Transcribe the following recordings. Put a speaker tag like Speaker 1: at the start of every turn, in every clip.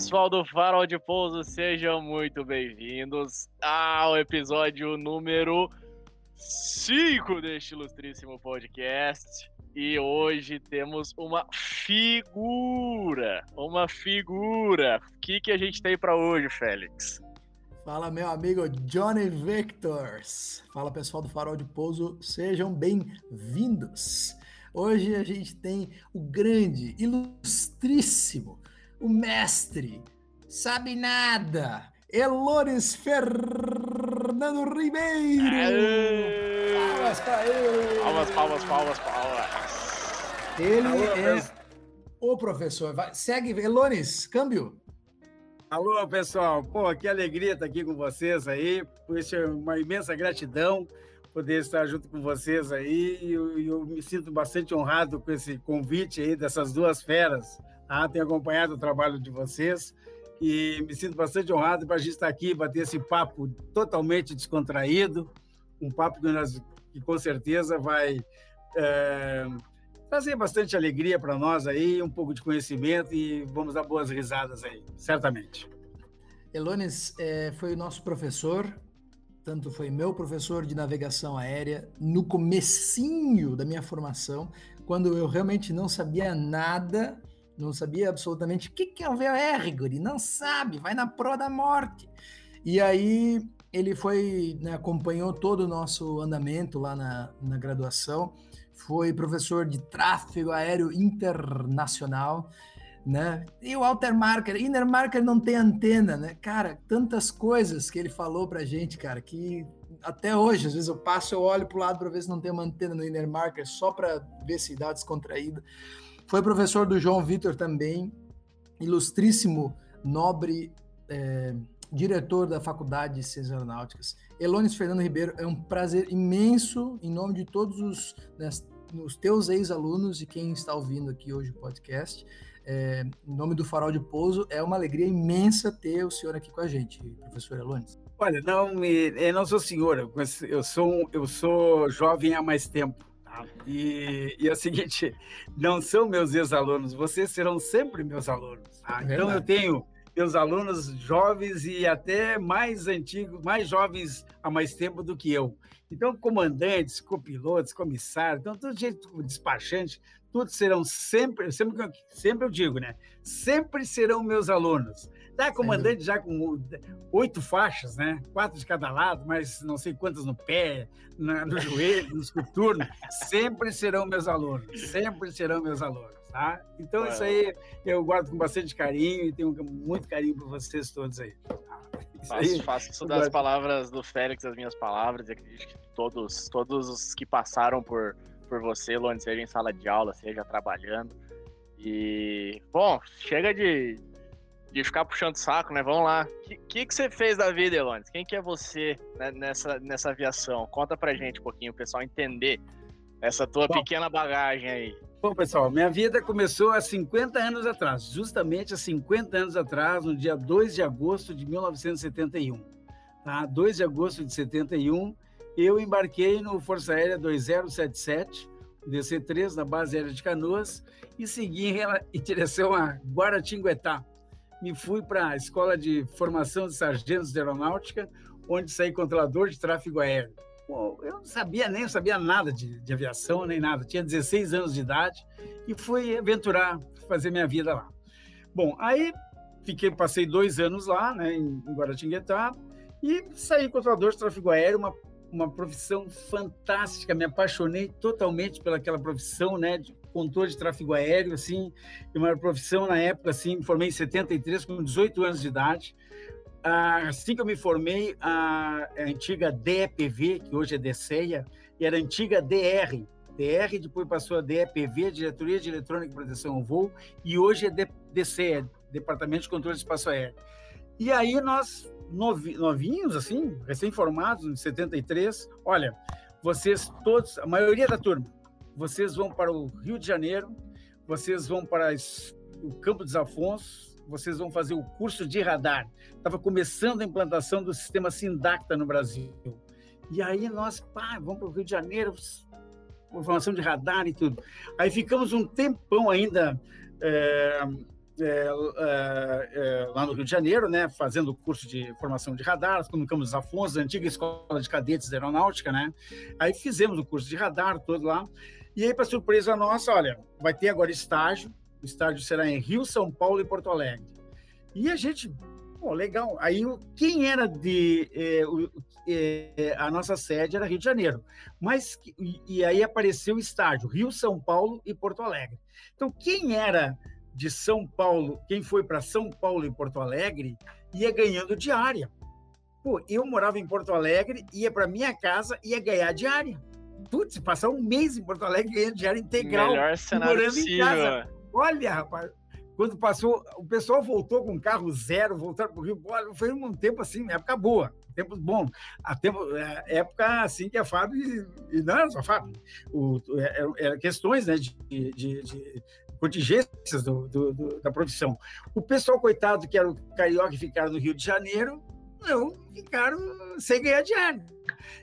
Speaker 1: pessoal do Farol de Pouso, sejam muito bem-vindos ao episódio número 5 deste ilustríssimo podcast. E hoje temos uma figura, uma figura. O que, que a gente tem para hoje, Félix?
Speaker 2: Fala, meu amigo Johnny Victors. Fala, pessoal do Farol de Pouso, sejam bem-vindos. Hoje a gente tem o grande, ilustríssimo, o mestre, sabe nada, Elores Fernando Ribeiro.
Speaker 1: Aê!
Speaker 2: Palmas pra ele.
Speaker 1: Palmas, palmas, palmas, palmas.
Speaker 2: Ele
Speaker 3: Alô,
Speaker 2: é o professor. Vai, segue, Elones, câmbio.
Speaker 3: Alô, pessoal. Pô, que alegria estar aqui com vocês aí. Por isso é uma imensa gratidão poder estar junto com vocês aí. E eu, eu me sinto bastante honrado com esse convite aí dessas duas feras. Tá? Tenho acompanhado o trabalho de vocês e me sinto bastante honrado para a gente estar aqui, bater esse papo totalmente descontraído, um papo que, nós, que com certeza vai é, trazer bastante alegria para nós aí, um pouco de conhecimento e vamos dar boas risadas aí, certamente.
Speaker 2: Elones é, foi o nosso professor, tanto foi meu professor de navegação aérea no comecinho da minha formação, quando eu realmente não sabia nada, não sabia absolutamente o que, que é o VR, guri, não sabe, vai na proa da morte. E aí ele foi, né, acompanhou todo o nosso andamento lá na, na graduação, foi professor de tráfego aéreo internacional, né? E o Walter Marker, Inner Marker não tem antena, né? Cara, tantas coisas que ele falou pra gente, cara, que até hoje, às vezes eu passo, eu olho pro lado para ver se não tem uma antena no Inner Marker, só para ver se dá descontraída. Foi professor do João Vitor também, ilustríssimo, nobre é, diretor da Faculdade de Ciências Aeronáuticas. Elones Fernando Ribeiro, é um prazer imenso, em nome de todos os, né, os teus ex-alunos e quem está ouvindo aqui hoje o podcast, é, em nome do Farol de Pouso, é uma alegria imensa ter o senhor aqui com a gente, professor Elones.
Speaker 3: Olha, não, eu não sou senhora, eu sou, eu sou jovem há mais tempo. E, e é o seguinte, não são meus ex-alunos, vocês serão sempre meus alunos. tá?
Speaker 2: É
Speaker 3: Então eu tenho meus alunos jovens e até mais antigos, mais jovens há mais tempo do que eu. Então, comandantes, copilotos, comissários, então, todo jeito, despachante, todos serão sempre, sempre, sempre eu digo, né? Sempre serão meus alunos. Tá, comandante já com oito faixas, né? Quatro de cada lado, mas não sei quantas no pé, na- no joelho, nos coturnos. Sempre serão meus alunos. Sempre serão meus alunos, tá? Então, isso aí eu guardo com bastante carinho e tenho muito carinho por vocês todos aí. tá? Isso
Speaker 1: Faço, faço isso das palavras do Félix, as minhas palavras, e acredito que todos, todos os que passaram por, por você, Lone, seja em sala de aula, seja trabalhando. E, bom, chega de, de ficar puxando saco, né? Vamos lá. O que, que, que você fez da vida, Elones? Quem que é você né, nessa, nessa aviação? Conta pra gente um pouquinho, o pessoal entender essa tua
Speaker 3: Bom.
Speaker 1: pequena bagagem aí.
Speaker 3: Bom, pessoal, minha vida começou há 50 anos atrás, justamente há 50 anos atrás, no dia 2 de agosto de 1971. Tá? 2 de agosto de 71, eu embarquei no Força Aérea 2077, DC-3, na base aérea de Canoas, e segui em direção a Guaratinguetá. Me fui para a Escola de Formação de Sargentos de Aeronáutica, onde saí controlador de tráfego aéreo. Eu não sabia nem, sabia nada de, de aviação, nem nada. Tinha 16 anos de idade e fui aventurar, fazer minha vida lá. Bom, aí fiquei, passei dois anos lá, né, em em Guaratinguetá, e saí controlador de tráfego aéreo, uma, uma profissão fantástica, me apaixonei totalmente pelaquela profissão, né, de controle de tráfego aéreo, assim, uma profissão na época, assim, me formei em 73, com 18 anos de idade, Ah, assim que eu me formei, a, antiga DEPV, que hoje é DCEA, era antiga DR. DR depois passou a DEPV, Diretoria de Eletrônica e Proteção ao Voo, e hoje é D- DCEA, Departamento de Controle de Espaço Aéreo. E aí nós, novi- novinhos, assim, recém-formados, em 73, olha, vocês todos, a maioria da turma, vocês vão para o Rio de Janeiro, vocês vão para o Campo dos Afonsos, vocês vão fazer o curso de radar. Estava começando a implantação do sistema Sindacta no Brasil. E aí nós, pá, vamos para o Rio de Janeiro, formação de radar e tudo. Aí ficamos um tempão ainda é, é, é, lá no Rio de Janeiro, né, fazendo curso de formação de radar, no Campos Afonso, antiga escola de cadetes da aeronáutica, né? Aí fizemos o curso de radar todo lá. E aí, para surpresa nossa, olha, vai ter agora estágio. O estágio será em Rio, São Paulo e Porto Alegre. E a gente, pô, legal. Aí, quem era de. É, o, é, a nossa sede era Rio de Janeiro. Mas, e, e aí apareceu o estágio Rio, São Paulo e Porto Alegre. Então, quem era de São Paulo, quem foi para São Paulo e Porto Alegre, ia ganhando diária. Pô, eu morava em Porto Alegre, ia para minha casa, ia ganhar diária. Putz, passar um mês em Porto Alegre ganhando diária integral,
Speaker 1: Melhor cenário morando possível. em casa.
Speaker 3: Olha, rapaz, quando passou, o pessoal voltou com carro zero, voltaram para o Rio, foi um tempo assim, época boa, tempo bom, a tempo, é, época assim que a Fábio, e não era só a Fábio, o, era, era questões né, de, de, de contingências do, do, do, da profissão. O pessoal, coitado, que era o carioca e ficaram no Rio de Janeiro, não ficaram sem ganhar dinheiro.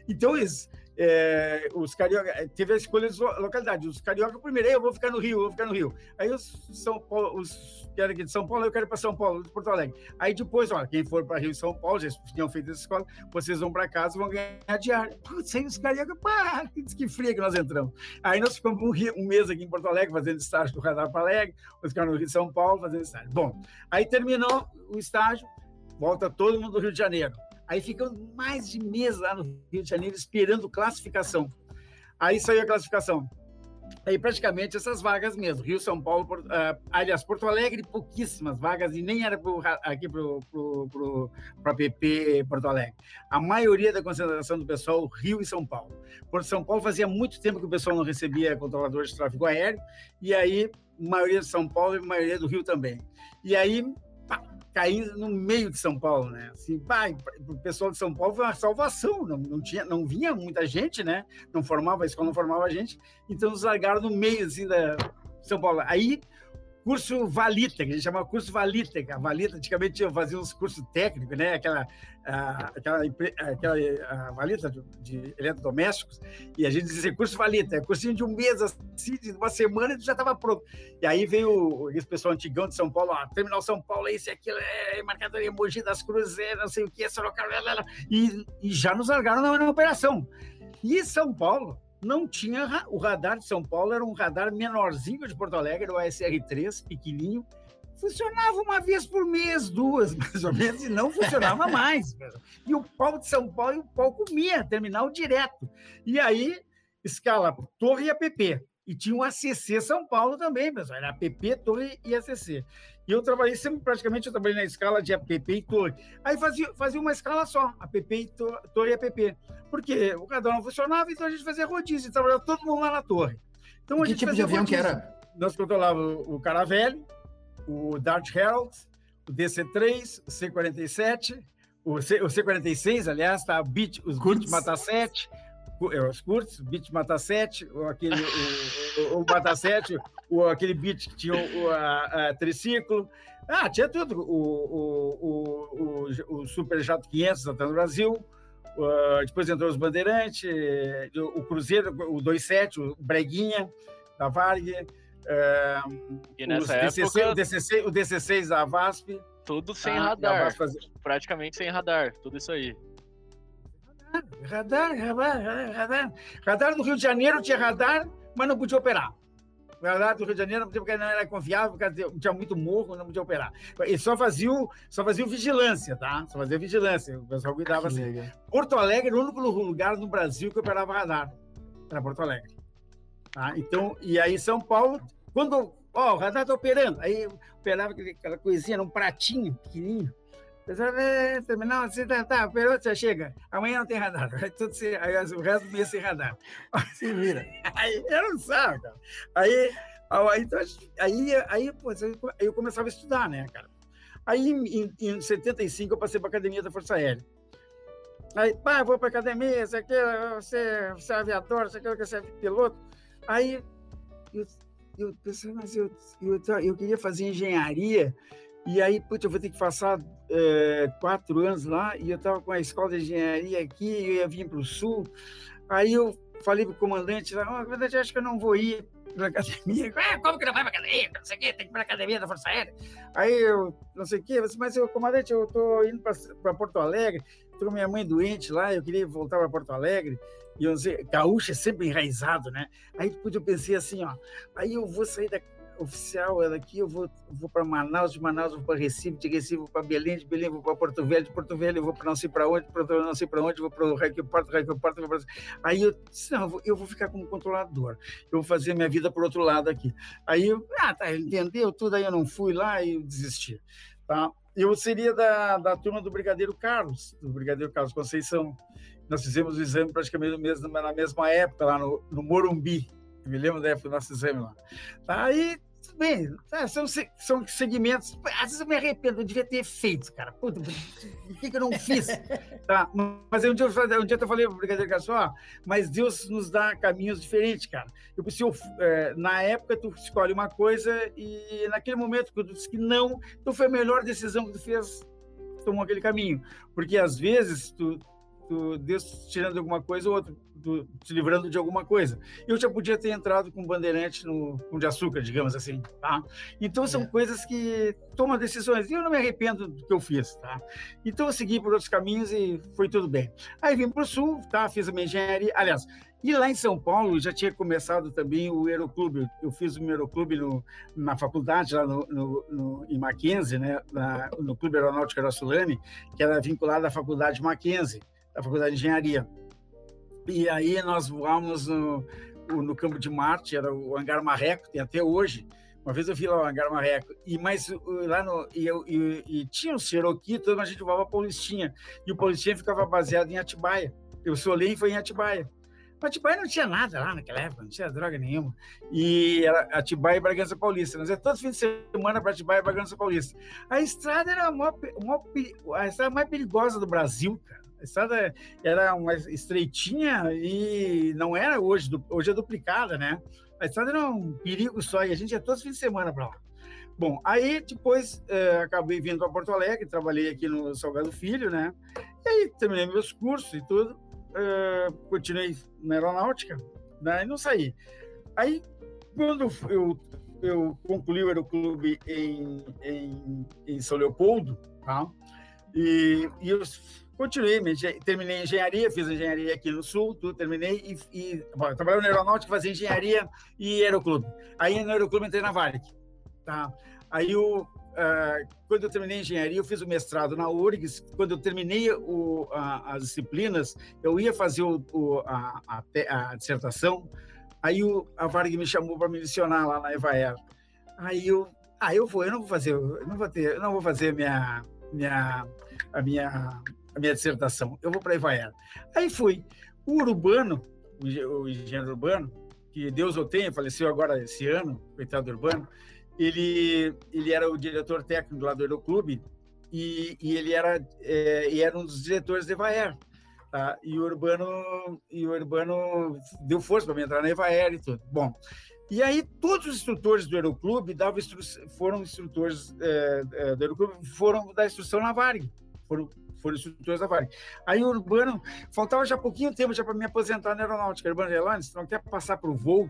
Speaker 3: Então, eles, é, os carioca é, teve a escolha de localidade. Os carioca primeiro, eu vou ficar no Rio, eu vou ficar no Rio. Aí os São Paulo, os que eram aqui de São Paulo, eu quero ir para São Paulo, de Porto Alegre. Aí depois, olha, quem for para Rio e São Paulo, já tinham feito essa escola, vocês vão para casa, vão ganhar diário. Putz, aí os carioca, pá, que fria que nós entramos. Aí nós ficamos um, um, mês aqui em Porto Alegre fazendo estágio do Radar para Alegre, outros ficaram no Rio e São Paulo fazendo estágio. Bom, aí terminou o estágio, volta todo mundo do Rio de Janeiro. Aí ficamos mais de mês lá no Rio de Janeiro esperando classificação. Aí saiu a classificação. Aí praticamente essas vagas mesmo, Rio, São Paulo, Porto, uh, aliás, Porto Alegre, pouquíssimas vagas, e nem era pro, aqui para a PP Porto Alegre. A maioria da concentração do pessoal, Rio e São Paulo. Por São Paulo fazia muito tempo que o pessoal não recebia controlador de tráfego aéreo, e aí, maioria de São Paulo e maioria do Rio também. E aí, caindo no meio de São Paulo, né? Assim, vai, o pessoal de São Paulo foi uma salvação, não, não, tinha, não vinha muita gente, né? Não formava, a escola não formava gente, então nos largaram no meio, assim, da São Paulo. Aí curso Valita, que a gente chamava curso Valita. A Valita, antigamente, eu fazia uns cursos técnicos, né? Aquela, a, aquela, aquela a Valita de, de eletrodomésticos, e a gente dizia curso Valita, é cursinho de um mês, assim, de uma semana, e já estava pronto. E aí veio esse pessoal antigão de São Paulo, ó, Terminal São Paulo, esse aquilo, é marcadoria Mogi das Cruzes, é, não sei o que, essa local, e, e já nos largaram na, na operação. E São Paulo, não tinha o radar de São Paulo era um radar menorzinho de Porto Alegre, o ASR3, pequenininho, funcionava uma vez por mês, duas mais ou menos, e não funcionava mais. E o pau de São Paulo, o pau comia, terminal direto. E aí, escala Torre e APP. E tinha o ACC São Paulo também, pessoal. Era APP, Torre e ACC. E eu trabalhei sempre, praticamente, eu trabalhei na escala de APP e Torre. Aí fazia, fazia uma escala só, APP e Torre e APP. Porque o cada não funcionava, então a gente fazia rodízio, trabalhava todo mundo lá na torre. Então,
Speaker 2: a que tipo de avião rodízio. que era?
Speaker 3: Nós controlávamos o Caravelle, o Dart Herald, o DC-3, o C-47, o, C, o C-46, aliás, tá, Beat, os Beat Mata 7, é, os curtos, Beat Mata 7, aquele, o, o, o Mata 7, o, aquele Beat que tinha o, a, a triciclo. Ah, tinha tudo. O, o, o, o Super Jato 500 até no Brasil, Uh, depois entrou os Bandeirantes, o Cruzeiro, o 27, o Breguinha, da Varg. Uh,
Speaker 1: e nessa época...
Speaker 3: o, DCC, o DC6 da VASP.
Speaker 1: Tudo sem ah, radar. Fazia... Praticamente sem radar, tudo isso aí.
Speaker 3: Radar, radar, radar, radar. Radar do Rio de Janeiro tinha radar, mas não podia operar. O radar do Rio de Janeiro, porque não era confiável, porque tinha muito morro, não podia operar. E só fazia, só fazia vigilância, tá? Só fazia vigilância. O pessoal cuidava assim. Legal. Porto Alegre era o único lugar no Brasil que operava radar. Era Porto Alegre. Tá? Então, e aí São Paulo, quando. Ó, o radar tá operando. Aí operava aquela coisinha num pratinho pequenininho. Pessoal, terminal, você tá, tá, você chega. Amanhã não tem radar. Tudo se, aí o resto do mês sem radar. Se vira. Aí era um saco, cara. Aí, aí, então, aí, aí, pô, eu começava a estudar, né, cara? Aí, em, em 75, eu passei para a Academia da Força Aérea. Aí, pá, vou para a academia, você quer, você, você é aviador, você quer que você é piloto. Aí, eu, eu pensei, mas eu, eu, eu queria fazer engenharia e aí, putz, eu vou ter que passar é, quatro anos lá, e eu estava com a escola de engenharia aqui, eu ia vir para o sul. Aí eu falei para o comandante, oh, comandante, acho que eu não vou ir. pra academia. Ah, como que não vai pra academia? Não sei o quê, tem que ir pra academia da Força Aérea. Aí eu, não sei o quê, mas eu, comandante, eu tô indo pra Porto Alegre, tô com minha mãe doente lá, eu queria voltar pra Porto Alegre. E eu sei, gaúcho é sempre enraizado, né? Aí depois eu pensei assim, ó, aí eu vou sair da oficial é daqui, eu vou, vou para Manaus, de Manaus vou para Recife, de Recife vou para Belém, de Belém vou para Porto Velho, de Porto Velho eu vou para não sei para onde, para não sei para onde, vou para o Raio Porto, Raio Porto, vou pra... aí eu disse, não, eu vou, eu vou, ficar como controlador, eu vou fazer minha vida por outro lado aqui. Aí eu, ah, tá, entendeu tudo, aí eu não fui lá e desisti, tá? Eu seria da, da turma do Brigadeiro Carlos, do Brigadeiro Carlos Conceição. Nós fizemos o exame praticamente na mesma época, lá no, no Morumbi, me lembro da época do nosso exame lá. Aí tudo bem, tá, são, são segmentos. Às vezes eu me arrependo, eu devia ter feito, cara. Puta, por que, que eu não fiz? tá, mas um dia, eu, um dia eu falei para o Brigadeiro Garçom, mas Deus nos dá caminhos diferentes, cara. Eu, se eu, é, na época, tu escolhe uma coisa e naquele momento que tu disse que não, então foi a melhor decisão que tu fez, tomou aquele caminho. Porque às vezes tu, tu Deus tirando alguma coisa ou outra do, se livrando de alguma coisa. Eu já podia ter entrado com bandeirante no com de açúcar, digamos assim, tá? Então são é. coisas que tomam decisões. E eu não me arrependo do que eu fiz, tá? Então eu segui por outros caminhos e foi tudo bem. Aí vim para o sul, tá? Fiz a minha engenharia. Aliás, e lá em São Paulo já tinha começado também o Aeroclube. Eu fiz o meu Aeroclube no, na faculdade, lá no, no, no em Mackenzie, né? Na, no Clube Aeronáutico Araçulani, que era vinculado à faculdade Mackenzie, da Faculdade de Engenharia. E aí nós voamos no, no campo de Marte, era o Hangar Marreco, tem até hoje. Uma vez eu vi lá o Hangar Marreco, e, mas lá no, e, eu, e, e tinha o Cherokee, toda a gente voava Paulistinha, e o Paulistinha ficava baseado em Atibaia. Eu solei foi em Atibaia. Atibaia não tinha nada lá naquela época, não tinha droga nenhuma. E era Atibaia e Bragança Paulista. Nós ia todo fim de semana para Atibaia e Bragança Paulista. A estrada era a, maior, a estrada mais perigosa do Brasil, cara. A estrada era uma estreitinha e não era hoje, hoje é duplicada, né? A estrada era um perigo só e a gente ia todos os fins de semana para lá. Bom, aí depois é, acabei vindo para Porto Alegre, trabalhei aqui no Salgado Filho, né? E aí terminei meus cursos e tudo, é, continuei na aeronáutica, né? E não saí. Aí, quando eu, eu concluí o Aeroclube em, em, em São Leopoldo, tá? E, e eu Continuei, terminei engenharia, fiz engenharia aqui no Sul, tudo, terminei e, e bom, trabalhei no aeronáutica, fazia engenharia e aeroclube. Aí no aeroclube entrei na Varig, tá? Aí o, uh, quando eu terminei engenharia, eu fiz o mestrado na URGS. Quando eu terminei o, as disciplinas, eu ia fazer o, o, a, a, a, dissertação. Aí a Varig me chamou para me licionar lá na Evaer. Aí eu, ah, eu vou, eu não vou fazer, não vou ter, não vou fazer minha, minha, a minha a minha dissertação. Eu vou para Ivaiara. Aí fui. O Urbano, o engenheiro Urbano, que Deus o tenha, faleceu agora esse ano, coitado do Urbano, ele, ele era o diretor técnico lá do Aeroclube e, e ele era, é, e era um dos diretores de Evaer. Tá? E o Urbano, e o Urbano deu força para me entrar na Evaer e tudo. Bom, e aí todos os instrutores do Aeroclube davam instru foram instrutores é, é, do Aeroclube, foram da instrução na Varig, foram foram instrutores da Varig. Aí o Urbano, faltava já pouquinho tempo já para me aposentar na aeronáutica. Urbano Relanes, tu não quer passar para o voo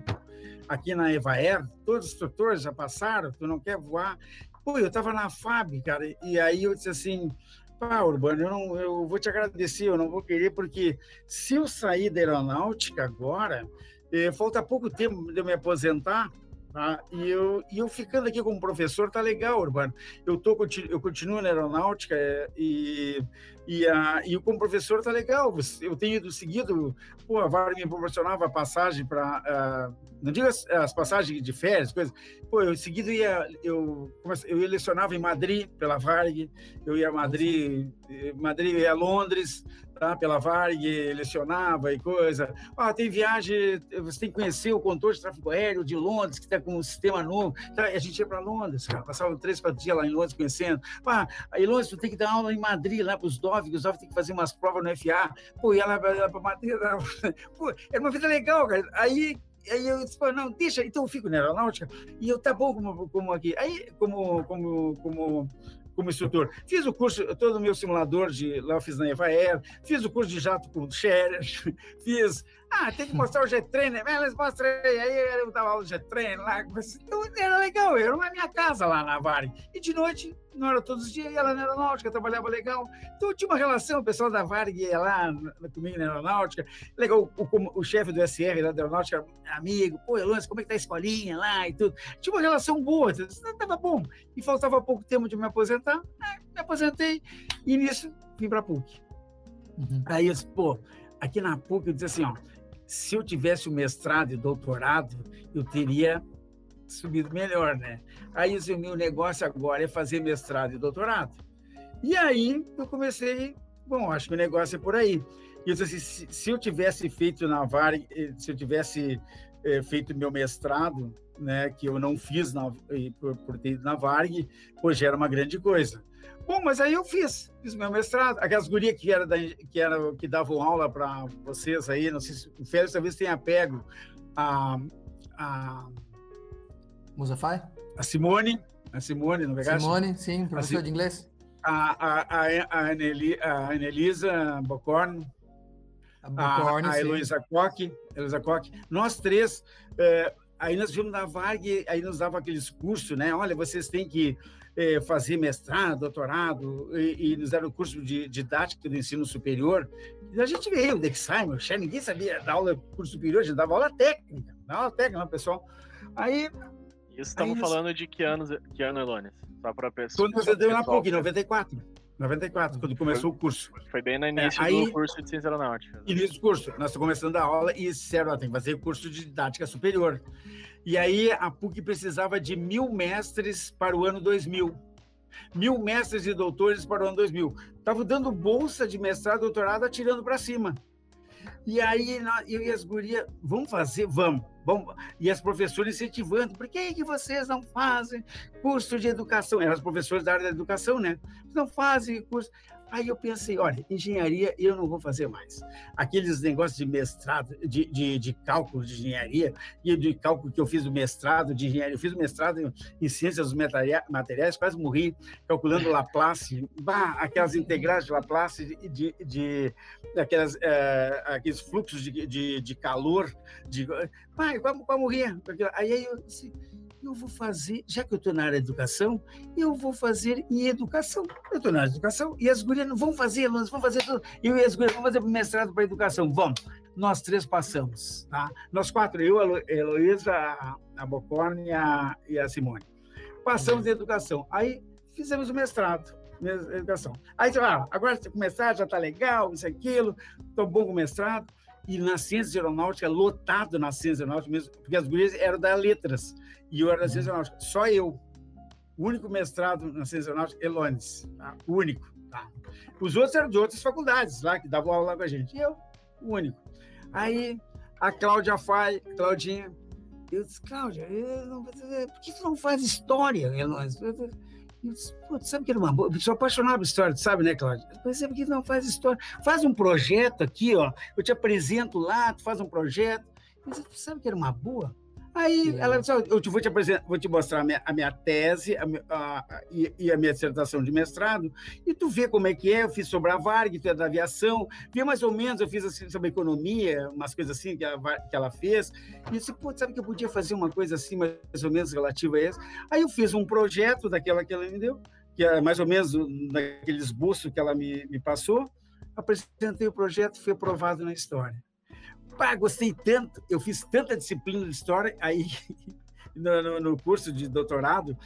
Speaker 3: aqui na Evaer? Todos os instrutores já passaram, tu não quer voar? Pô, eu estava na FAB, cara, e aí eu disse assim, pá, Urbano, eu, não, eu vou te agradecer, eu não vou querer, porque se eu sair da aeronáutica agora, eh, falta pouco tempo de eu me aposentar, Tá? E, eu, e eu ficando aqui como professor, tá legal, Urbano. Eu, tô, eu continuo na aeronáutica é, e, e, a, e como professor tá legal. Eu tenho ido seguido, pô, a Varg me proporcionava passagem para, uh, não digo as, as, passagens de férias, coisas. Pô, eu seguido ia, eu, eu lecionava em Madrid pela Varg, eu ia a Madrid, Madrid ia a Londres, tá? pela Varg, lecionava e coisa. Ah, tem viagem, você tem que conhecer o controle de tráfego aéreo de Londres, que está com um sistema novo. Tá? a gente ia para Londres, cara, passava três, quatro dias lá em Londres conhecendo. Ah, aí Londres, tu tem que dar aula em Madrid, lá para os DOV, os DOV tem que fazer umas provas no FA. Pô, ia lá para Madrid. Pô, era uma vida legal, cara. Aí aí eu disse, não, deixa, então eu fico na aeronáutica, e eu, tá bom como, como aqui. Aí, como, como, como como instrutor. Fiz o curso, todo o meu simulador de lá eu fiz na Eva Air, fiz o curso de jato com Scherer, fiz ah, tem que mostrar o G-Trainer. Eles mostram aí, eu dava aula de G-Trainer lá. Então, era legal, era na minha casa lá na Varig. E de noite, não era todos os dias, ela na aeronáutica, trabalhava legal. Então, tinha uma relação, o pessoal da Varig ia lá comigo na aeronáutica. Legal, o, o, o chefe do SR lá da aeronáutica, amigo, pô, Elance, como é que tá a escolinha lá e tudo. Tinha uma relação boa, estava bom. E faltava pouco tempo de me aposentar, né? me aposentei e nisso vim para a PUC. Uhum. Aí eu disse, pô, aqui na PUC eu disse assim, ó, se eu tivesse o mestrado e doutorado, eu teria subido melhor, né? Aí o meu negócio agora é fazer mestrado e doutorado. E aí eu comecei, bom, acho que o negócio é por aí. E eu disse assim, se, se eu tivesse feito na VAR, eh, se eu tivesse é, feito meu mestrado, né, que eu não fiz na, por, por ter na Varg, hoje era uma grande coisa. Bom, mas aí eu fiz, fiz meu mestrado. Aquelas gurias que era, da, que era que davam aula para vocês aí, não sei se o Félix talvez tenha pego a a
Speaker 2: Musafai?
Speaker 3: A Simone, a Simone, não
Speaker 2: é Simone, sim, professor de inglês.
Speaker 3: A, a, a, Aneli, a Anelisa Bocorn, a, Bocorn, a, a Heloísa Koch, Heloísa Koch, nós três, é, aí nós vimos na VAG, aí nos dava aqueles cursos, né? Olha, vocês têm que é, fazer mestrado, doutorado, e, e nos deram curso de didática do ensino superior. E a gente veio, o Dexheimer, ninguém sabia dar aula curso superior, a gente dava aula técnica, dava aula técnica, né, pessoal? Aí.
Speaker 1: Isso estamos falando de que anos, que ano, Elones? Só para
Speaker 3: pessoa. Quando você deu na PUC, em 94. 94, quando começou
Speaker 1: foi,
Speaker 3: o curso.
Speaker 1: Foi bem no início é, aí, do curso de ciência aeronáutica.
Speaker 3: Início do curso. Nós estamos começando a aula e disseram, tem que fazer o curso de didática superior. E aí a PUC precisava de mil mestres para o ano 2000. Mil mestres e doutores para o ano 2000. Estava dando bolsa de mestrado e doutorado atirando para cima. E aí eu e as gurias, vamos fazer? Vamos. vamos. E as professoras incentivando, por que, que vocês não fazem curso de educação? Eram as professoras da área da educação, né? Não fazem curso. Aí eu pensei, olha, engenharia eu não vou fazer mais. Aqueles negócios de mestrado, de, de, de cálculo de engenharia, e de cálculo que eu fiz o mestrado de engenharia, eu fiz o mestrado em, em ciências dos materiais, quase morri calculando Laplace, bah, aquelas integrais de Laplace, de, de, de aquelas, é, aqueles fluxos de, de, de calor, de, bah, quase, quase morri. Aí, aí eu disse, eu vou fazer, já que eu estou na área de educação, eu vou fazer em educação. Eu estou na área de educação e as gurias não vão fazer, nós vamos fazer tudo. Eu e as gurias vamos fazer mestrado para educação. Vamos. Nós três passamos, tá? Nós quatro, eu, a Heloísa, a Bocorne e a, e a Simone. Passamos em educação. Aí fizemos o mestrado educação. Aí você fala, ah, agora você começar, já está legal, isso, aquilo, estou bom com o mestrado. E na ciência aeronáutica, lotado na ciência aeronáutica mesmo, porque as gurias eram da letras. E eu era da ciência aeronáutica. Só eu. O único mestrado na ciência aeronáutica, Elones. Tá? O único. Tá? Os outros eram de outras faculdades lá, que davam aula com a gente. E eu, o único. Aí a Cláudia Fai, Claudinha, eu disse, Cláudia, eu não, por que você não faz história, Elones? Putz, sabe que era uma boa? Eu sou apaixonado por história, sabe, né, Cláudia? Mas sabe que não faz história? Faz um projeto aqui, ó. Eu te apresento lá, tu faz um projeto. Mas sabe que era uma boa? Aí é. ela disse, eu te, vou te apresentar, vou te mostrar a minha, a minha tese a, a, a, e, e, a minha dissertação de mestrado, e tu vê como é que é, eu fiz sobre a Varg, tu é da aviação, vê mais ou menos, eu fiz assim, sobre economia, umas coisas assim que, que ela fez, e eu disse, pô, sabe que eu podia fazer uma coisa assim, mais ou menos relativa a isso? Aí eu fiz um projeto daquela que ela me deu, que é mais ou menos naquele esboço que ela me, me passou, apresentei o projeto, foi aprovado na história. Pá, gostei tanto, eu fiz tanta disciplina de história, aí no, no, no, curso de doutorado,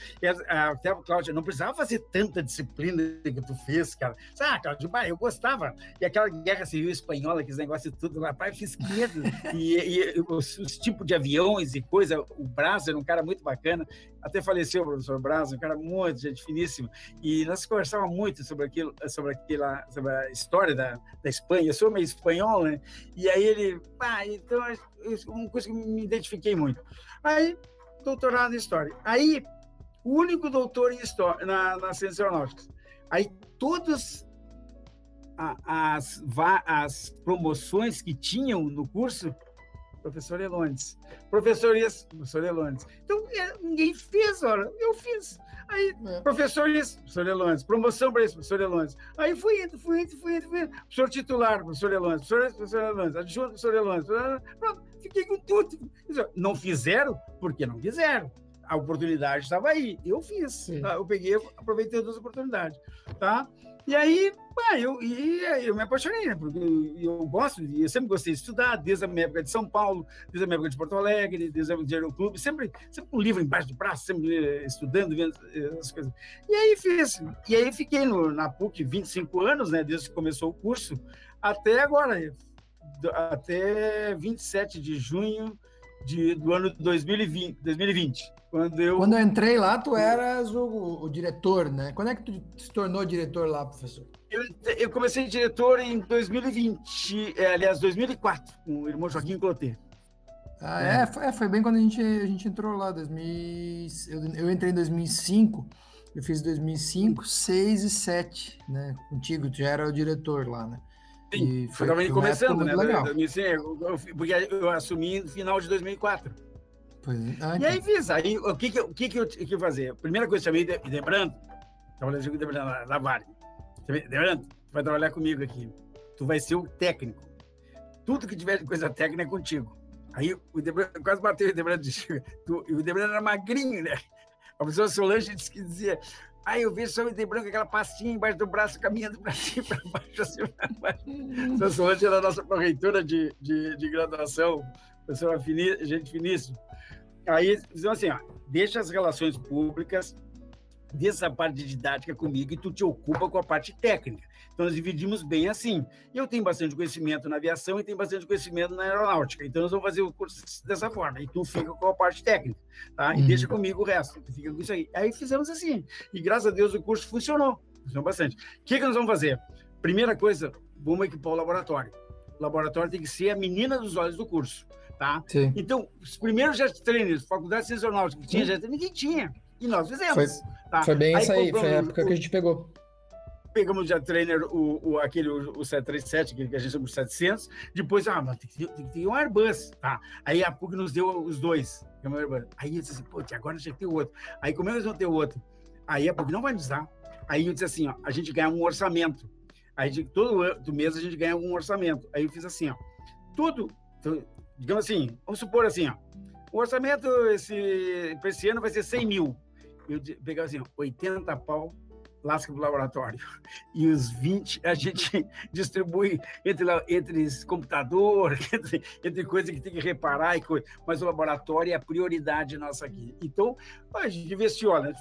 Speaker 3: até Cláudia, não precisava fazer tanta disciplina que tu fez, cara. Ah, Cláudio, eu gostava. E aquela guerra civil espanhola, aqueles negócios tudo lá, pai, eu fiz medo. e, e os, os tipos de aviões e coisa, o Braz era um cara muito bacana, até faleceu o professor Braz, um cara muito gente finíssimo. E nós conversávamos muito sobre aquilo, sobre aquela, sobre a história da, da Espanha. Eu sou meio espanhol, né? E aí ele, pá, então, uma coisa que me identifiquei muito. Aí doutorado em História. Aí, o único doutor em História, na, na Ciências. Aí, todas as, as promoções que tinham no curso, professor Elones. Professor isso, professor Elones. Então, é, ninguém fez, olha, eu fiz. Aí, é. professor isso, professor Elones. Promoção para isso, professor Elones. Aí fui indo, fui indo, fui indo, fui indo. Professor titular, professor Elones. Professor, professor Elones. Adjunto, professor Elones. Pronto, fiquei com tudo. Não fizeram porque não quiseram a oportunidade estava aí. Eu fiz. Tá? Eu peguei, aproveitei todas as oportunidades. Tá? E aí, eu, e, eu me apaixonei, né? Porque eu, eu gosto, eu sempre gostei de estudar, desde a minha época de São Paulo, desde a minha época de Porto Alegre, desde a época de Aeroclube, sempre, sempre com um livro embaixo do braço, sempre eh, estudando, vendo eh, as coisas. E aí fiz. E aí fiquei no, na PUC 25 anos, né? Desde que começou o curso, até agora, até 27 de junho de, do ano 2020. 2020.
Speaker 2: Quando eu... Quando eu entrei lá, tu eras o, o, diretor, né? Quando é que tu se tornou diretor lá, professor?
Speaker 3: Eu, eu comecei diretor em 2020, é, aliás, 2004, com o irmão Joaquim Clotet.
Speaker 2: Ah, é, é foi, é, foi, bem quando a gente, a gente entrou lá, 2000, eu, eu entrei em 2005, eu fiz 2005, 6 e 7, né? Contigo, tu já era o diretor lá, né?
Speaker 3: Sim, foi, foi começando, né? Legal. porque eu assumi no final de 2004. Ah, e aí fiz. Aí, o que, que, o que, que eu que fazer? A primeira coisa, chamei de, Debrando, trabalhando com o Debrando na Vale. Debrando, tu vai trabalhar comigo aqui. Tu vai ser o técnico. Tudo que tiver de coisa técnica é contigo. Aí o Debrando quase bateu o Debrando. Tu, e o Debrando era magrinho, né? A pessoa Solange disse que dizia. Aí eu vejo só o Debrando com aquela pastinha embaixo do braço, caminhando para cima para baixo, assim, para baixo. Solange era a nossa corretora de, de, de graduação, pessoa finí, gente finíssima. Aí, então, assim, ó, deixa as relações públicas, deixa a parte didática comigo e tu te ocupa com a parte técnica. Então, nós dividimos bem assim. Eu tenho bastante conhecimento na aviação e tenho bastante conhecimento na aeronáutica. Então, nós vamos fazer o curso dessa forma. E tu fica com a parte técnica, tá? E uhum. deixa comigo o resto. Tu fica com isso aí. Aí fizemos assim. E, graças a Deus, o curso funcionou. Funcionou bastante. O que, que nós vamos fazer? Primeira coisa, vamos equipar o laboratório. O laboratório tem que ser a menina dos olhos do curso tá? Sim. Então, os primeiros jet trainers, faculdade de que tinha jet ninguém tinha. E nós fizemos.
Speaker 2: Foi, tá? foi bem aí, essa aí, foi a época o, que a gente pegou.
Speaker 3: Pegamos jet trainer, o, o, aquele, o, o 737, que a gente chama de 700. Depois, ah, mas tem que, ter, tem que ter um Airbus, tá? Aí a PUC nos deu os dois. Aí eu disse assim, pô, agora já tem outro. Aí como é que nós vamos ter outro? Aí a PUC não vai nos dar. Aí eu disse assim, ó, a gente ganha um orçamento. Aí todo mês a gente ganha um orçamento. Aí eu fiz assim, ó, tudo, digamos assim, vamos supor assim, ó, o orçamento esse, para esse ano vai ser 100 mil. Eu pegava assim, 80 pau lasca para o laboratório. E os 20 a gente distribui entre, entre computador, entre, entre coisas que tem que reparar e coisa. Mas o laboratório é a prioridade nossa aqui. Então, a gente investiu, olha,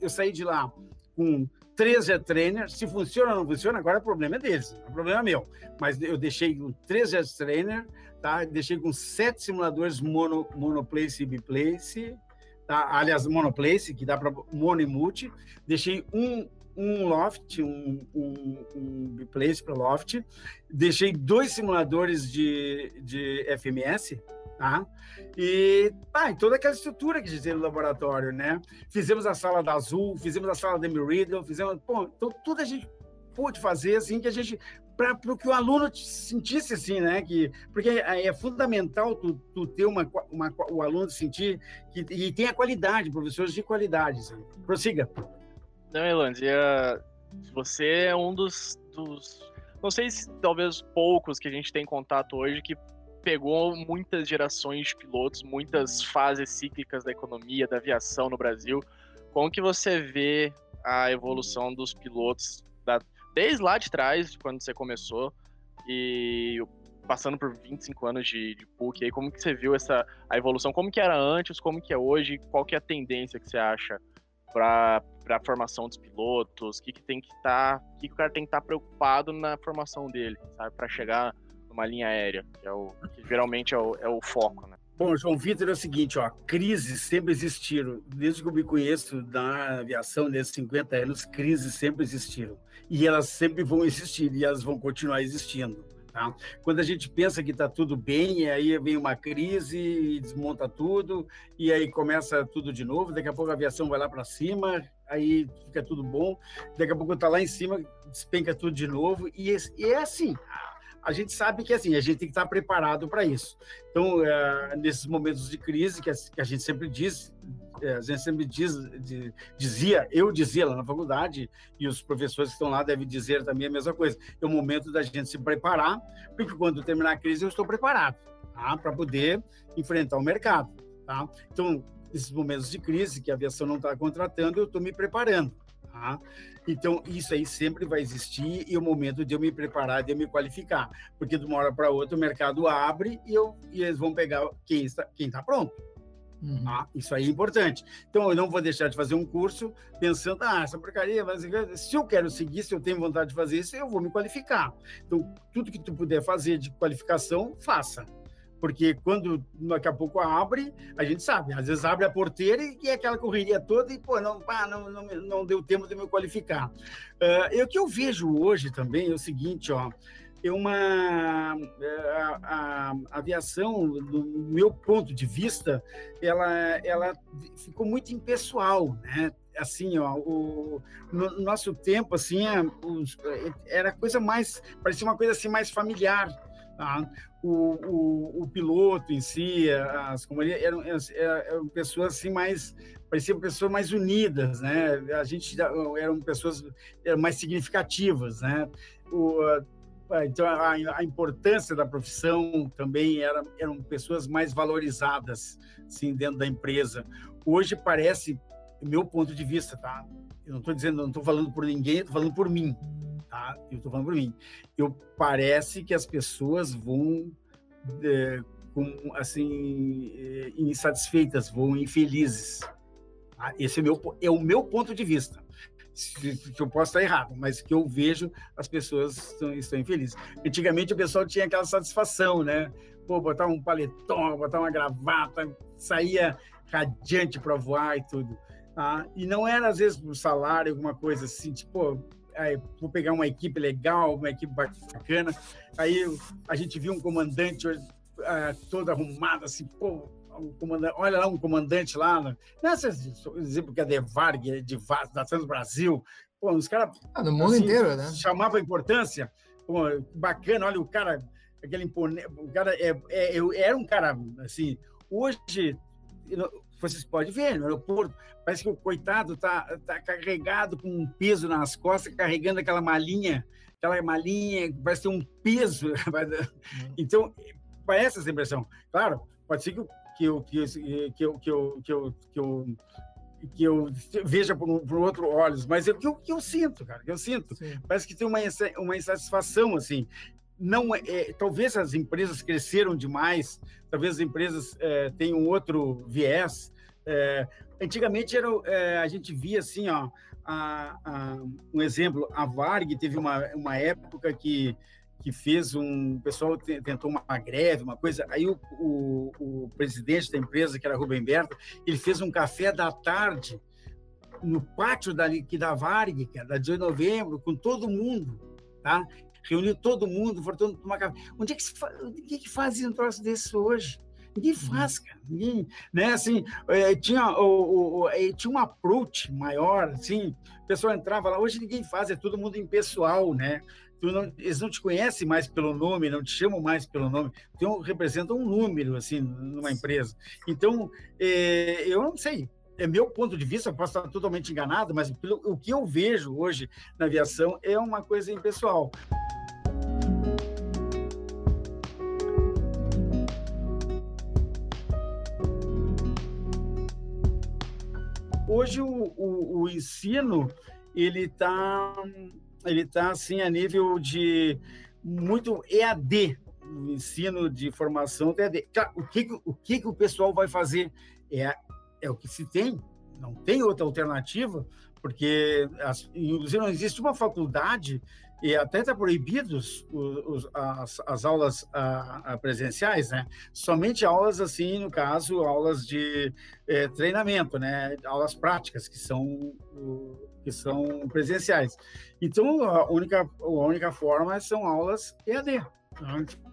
Speaker 3: eu saí de lá com três jet trainers, se funciona ou não funciona, agora o problema é deles, o problema é meu. Mas eu deixei com três jet trainers, tá? Deixei com sete simuladores mono, monoplace e biplace, tá? Aliás, monoplace, que dá para mono e multi. Deixei um, um loft, um, um, um biplace para loft. Deixei dois simuladores de, de FMS, tá? E ah, toda aquela estrutura que a gente tem no laboratório, né? Fizemos a sala da Azul, fizemos a sala da Riddle, fizemos, pô, então tudo a gente pôde fazer assim que a gente para que o aluno sentisse assim, né? Que, porque é, é fundamental tu, tu ter uma, uma, o aluno sentir que e tem a qualidade, professores de qualidade. Assim. Prossiga.
Speaker 1: Não, Elandia, você é um dos, dos, não sei se talvez poucos que a gente tem contato hoje que pegou muitas gerações de pilotos, muitas fases cíclicas da economia, da aviação no Brasil. Como que você vê a evolução dos pilotos da, desde lá de trás, quando você começou, e passando por 25 anos de, de PUC, aí, como que você viu essa a evolução? Como que era antes, como que é hoje? Qual que é a tendência que você acha para a formação dos pilotos? O que, que tem que estar, tá, que, que o cara tem que estar tá preocupado na formação dele, sabe, para chegar numa linha aérea, que, é o, que geralmente é o, é o foco, né?
Speaker 3: Bom, João Vitor, é o seguinte, ó, crises sempre existiram. Desde que eu me conheço na aviação, nesses 50 anos, crises sempre existiram. E elas sempre vão existir, e elas vão continuar existindo. Tá? Quando a gente pensa que está tudo bem, aí vem uma crise desmonta tudo, e aí começa tudo de novo, daqui a pouco a aviação vai lá para cima, aí fica tudo bom, daqui a pouco está lá em cima, despenca tudo de novo, e, e é assim, a gente sabe que assim a gente tem que estar preparado para isso. Então, é, nesses momentos de crise que a, que a gente sempre diz, é, a gente sempre diz, de, dizia, eu dizia lá na faculdade e os professores que estão lá devem dizer também a mesma coisa. É o momento da gente se preparar, porque quando terminar a crise eu estou preparado, tá? Para poder enfrentar o mercado, tá? Então, nesses momentos de crise que a aviação não está contratando, eu estou me preparando. Tá? Então, isso aí sempre vai existir e o momento de eu me preparar, de eu me qualificar. Porque de uma hora para outra o mercado abre e, eu, e eles vão pegar quem está, quem está pronto. Uhum. Tá? Isso aí é importante. Então, eu não vou deixar de fazer um curso pensando, ah, essa porcaria, mas se eu quero seguir, se eu tenho vontade de fazer isso, eu vou me qualificar. Então, tudo que tu puder fazer de qualificação, faça porque quando daqui a pouco abre, a gente sabe, às vezes abre a porteira e, é aquela correria toda e, pô, não, pá, não, não, não deu tempo de me qualificar. Uh, o que eu vejo hoje também é o seguinte, ó, é uma é, a, a, aviação, do meu ponto de vista, ela, ela ficou muito impessoal, né? Assim, ó, o no nosso tempo, assim, é, os, era coisa mais, parecia uma coisa assim mais familiar. Tá? o, o, o, piloto em si, as companhias eram, eram, pessoas assim mais pareciam pessoas mais unidas, né? A gente eram pessoas mais significativas, né? O, então a, a, importância da profissão também era, eram pessoas mais valorizadas, assim, dentro da empresa. Hoje parece, meu ponto de vista, tá? Eu não estou dizendo, não estou falando por ninguém, estou falando por mim tá? Eu estou falando por mim. Eu parece que as pessoas vão é, com, assim é, insatisfeitas, vão infelizes. Tá? Esse é, meu, é o meu ponto de vista. Se, eu posso estar errado, mas que eu vejo as pessoas estão, estão infelizes. Antigamente o pessoal tinha aquela satisfação, né? Pô, botar um paletó, botar uma gravata, saía radiante para voar e tudo. Tá? E não era às vezes por salário, alguma coisa assim, tipo, aí, vou pegar uma equipe legal, uma equipe bacana. Aí a gente viu um comandante uh, todo arrumado, assim, pô, um olha lá um comandante lá, né? nessa exemplo que é de Varg, de da Trans Brasil, pô, os caras...
Speaker 2: Ah, no mundo assim, inteiro, né?
Speaker 3: Chamava importância, pô, bacana, olha o cara, aquele imponente, o cara é, é, eu, era um cara, assim, hoje vocês podem ver no aeroporto, parece que o coitado está tá carregado com um peso nas costas, carregando aquela malinha, aquela malinha, parece ter um peso. Uhum. então, parece essa impressão. Claro, pode ser que, que, eu, que, eu, que, eu, que, eu, que, eu, que eu que eu veja por, por outro olhos, mas é o que eu, que eu sinto, cara, que eu sinto. Sim. Parece que tem uma, uma insatisfação, assim não é, é, talvez as empresas cresceram demais, talvez as empresas é, tenham outro viés. É, antigamente era, é, a gente via assim, ó, a, a, um exemplo, a Varg teve uma, uma época que que fez um o pessoal tentou uma greve, uma coisa. Aí o, o, o presidente da empresa, que era Rubem Berta, ele fez um café da tarde no pátio da, da Varg, que é da de novembro, com todo mundo, tá? Reuniu todo mundo, foi todo tomar café. Onde é que, se faz, ninguém que faz um troço desse hoje? Ninguém uhum. faz, cara. Ninguém, né? Assim, é, tinha, o, o, é, tinha um approach maior, assim, o pessoal entrava lá. Hoje ninguém faz, é todo mundo impessoal, né? Não, eles não te conhecem mais pelo nome, não te chamam mais pelo nome, então representam um número, assim, numa empresa. Então, é, eu não sei, é meu ponto de vista, posso estar totalmente enganado, mas pelo, o que eu vejo hoje na aviação é uma coisa impessoal. Hoje o, o, o ensino ele está ele tá assim a nível de muito EAD, o ensino de formação EAD. O que o que o pessoal vai fazer é é o que se tem, não tem outra alternativa, porque as, inclusive não existe uma faculdade e até está proibidos os, as, as, aulas a, a presenciais, né? Somente aulas assim, no caso, aulas de é, treinamento, né? Aulas práticas que são que são presenciais. Então a única a única forma são aulas EAD.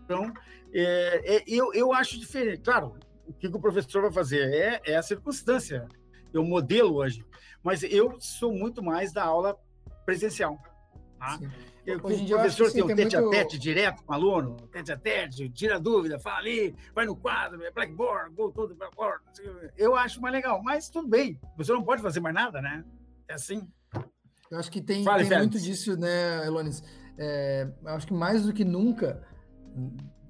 Speaker 3: Então é, é, eu eu acho diferente. Claro, o que, o professor vai fazer? É, é a circunstância, o modelo hoje. Mas eu sou muito mais da aula presencial. Tá? Hoje em dia, o professor tem um tete muito... a tete direto com o aluno, tete a tete, tira dúvida, fala ali, vai no quadro, é blackboard, gol todo blackboard. Eu acho mais legal, mas tudo bem. Você não pode fazer mais nada, né? É assim.
Speaker 2: Eu acho que tem, Fale, tem muito disso, né, Elonis? É, eu acho que mais do que nunca,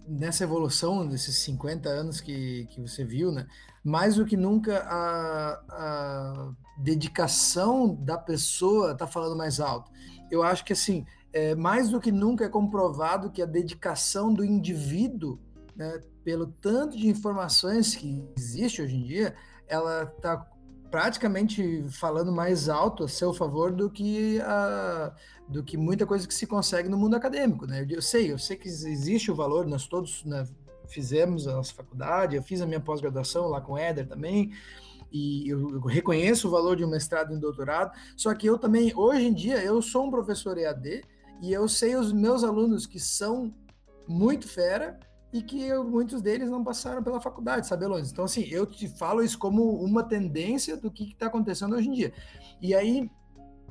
Speaker 2: nessa evolução desses 50 anos que, que você viu, né? Mais do que nunca a, a dedicação da pessoa está falando mais alto. Eu acho que assim, é, mais do que nunca é comprovado que a dedicação do indivíduo, né, pelo tanto de informações que existe hoje em dia, ela está praticamente falando mais alto a seu favor do que a, do que muita coisa que se consegue no mundo acadêmico, né? Eu sei, eu sei que existe o valor, nós todos né, fizemos a nossa faculdade, eu fiz a minha pós-graduação lá com o Éder também, e eu, reconheço o valor de um mestrado e um doutorado, só que eu também, hoje em dia, eu sou um professor EAD, e eu sei os meus alunos que são muito fera e que eu, muitos deles não passaram pela faculdade, sabe, Alonso? Então, assim, eu te falo isso como uma tendência do que está acontecendo hoje em dia. E aí,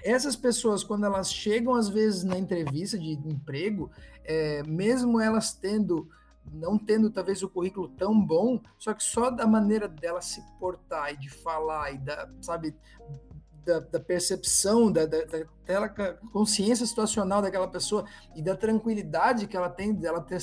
Speaker 2: essas pessoas, quando elas chegam, às vezes, na entrevista de emprego, é, mesmo elas tendo não tendo talvez o currículo tão bom, só que só da maneira dela se portar e de falar e da, sabe, da, da percepção, da, da, daquela consciência situacional daquela pessoa e da tranquilidade que ela tem dela, ter,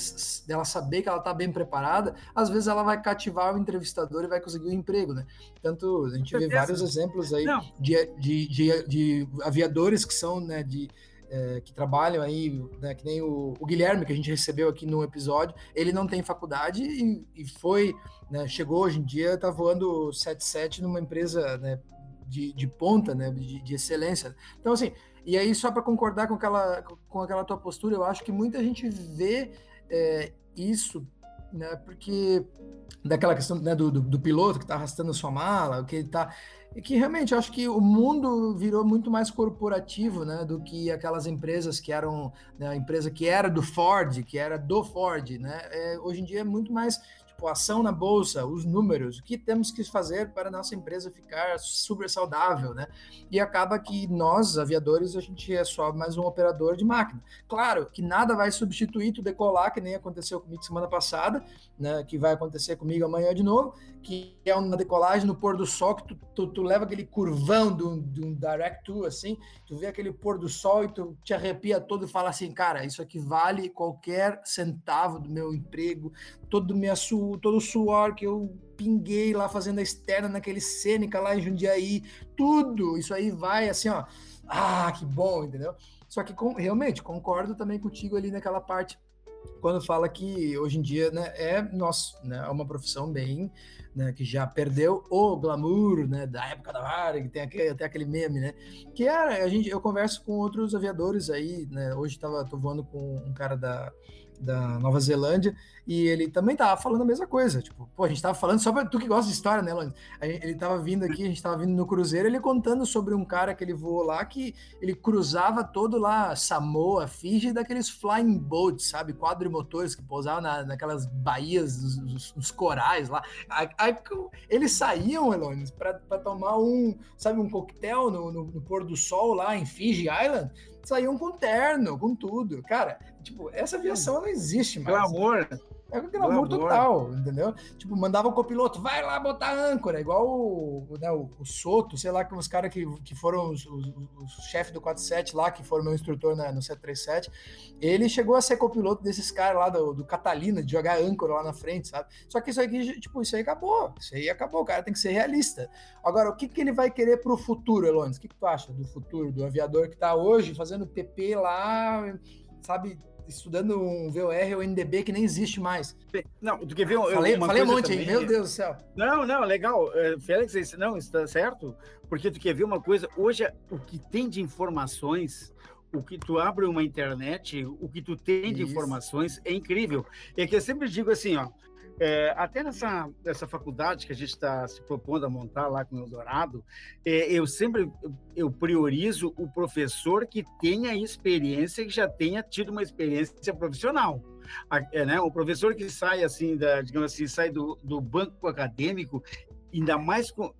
Speaker 2: dela saber que ela está bem preparada, às vezes ela vai cativar o entrevistador e vai conseguir um emprego, né? Tanto a gente vê vários exemplos aí de, de, de, de, aviadores que são, né, de é, que trabalham aí, né, que nem o, o, Guilherme, que a gente recebeu aqui no episódio, ele não tem faculdade e, e foi, né, chegou hoje em dia, está voando 77 numa empresa né, de, de ponta, né, de, de, excelência. Então, assim, e aí só para concordar com aquela, com aquela tua postura, eu acho que muita gente vê é, isso, né, porque daquela questão né, do, do, do piloto que está arrastando sua mala, que ele está e que realmente acho que o mundo virou muito mais corporativo, né, do que aquelas empresas que eram né, a empresa que era do Ford, que era do Ford, né? É, hoje em dia é muito mais tipo, ação na bolsa, os números, o que temos que fazer para a nossa empresa ficar super saudável, né? E acaba que nós, aviadores, a gente é só mais um operador de máquina. Claro que nada vai substituir tu decolar, que nem aconteceu comigo semana passada, né? Que vai acontecer comigo amanhã de novo, que é uma decolagem no pôr do sol, que tu, tu, tu leva aquele curvão de um, de um direct assim, tu vê aquele pôr do sol e tu te arrepia todo e fala assim, cara, isso aqui vale qualquer centavo do meu emprego, todo minha todo o suor que eu pinguei lá fazendo a externa naquele Sêneca lá em Jundiaí, tudo isso aí vai assim, ó. Ah, que bom, entendeu? Só que com, realmente concordo também contigo ali naquela parte quando fala que hoje em dia né, é nosso, né, é uma profissão bem né, que já perdeu o glamour né, da época da Varig, que tem aquele, até aquele meme, né? Que era, a gente, eu converso com outros aviadores aí, né? Hoje tava, tô voando com um cara da, da Nova Zelândia, e ele também tava falando a mesma coisa. Tipo, pô, a gente tava falando, só pra tu que gosta de história, né, Londres? Ele tava vindo aqui, a gente tava vindo no cruzeiro, ele contando sobre um cara que ele voou lá, que ele cruzava todo lá Samoa, Fiji, daqueles flying boats, sabe? Quadrimotores que pousavam na, naquelas baías, nos, corais lá. Aí, eles saíam, Elones, para tomar um, sabe, um coquetel no, no, no pôr do sol lá em Fiji Island saíam com terno, com tudo. Cara, tipo, essa aviação não existe mais.
Speaker 3: Pelo amor.
Speaker 2: É um glamour total, entendeu? Tipo, mandava o copiloto, vai lá botar âncora, igual o, né, o, o Soto, sei lá, que os caras que, que foram os, os, os chefes do 47 lá, que foram meu instrutor na, no 737, ele chegou a ser copiloto desses caras lá do, do Catalina, de jogar âncora lá na frente, sabe? Só que isso aqui, tipo, isso aí acabou, isso aí acabou, o cara tem que ser realista. Agora, o que, que ele vai querer pro futuro, Elones? O que, que tu acha do futuro, do aviador que tá hoje fazendo PP lá, sabe, estudando um VOR ou NDB que nem existe mais.
Speaker 3: Não, tu quer ver
Speaker 2: Falei, falei um monte aí, meu Deus do céu.
Speaker 3: Não, não, legal. É, Félix, não, está certo? Porque tu quer ver uma coisa, hoje o que tem de informações o que tu abre uma internet, o que tu tem de Isso. informações é incrível. É que eu sempre digo assim, ó, é, até nessa, nessa faculdade que a gente está se propondo a montar lá com o Eldorado, é, eu sempre eu priorizo o professor que tenha experiência, que já tenha tido uma experiência profissional. É, né? O professor que sai assim, da, digamos assim, sai do, do banco acadêmico, ainda mais com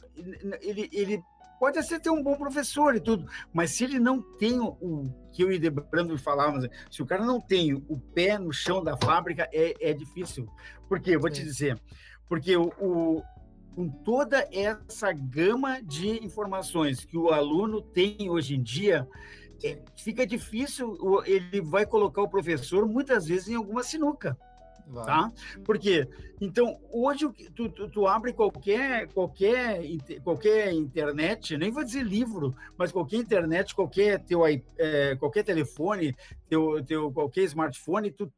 Speaker 3: ele, ele pode ser ter um bom professor e tudo, mas se ele não tem o que eu e Debrando falávamos, se o cara não tem o pé no chão da fábrica, é, é difícil. Por quê? Eu vou Sim. te dizer. Porque o, o, com toda essa gama de informações que o aluno tem hoje em dia, é, fica difícil, ele vai colocar o professor muitas vezes em alguma sinuca. Vai. Tá? Por quê? Então, hoje tu, tu, tu, abre qualquer, qualquer, qualquer internet, nem vou dizer livro, mas qualquer internet, qualquer teu é, qualquer telefone, teu, teu, qualquer smartphone, tu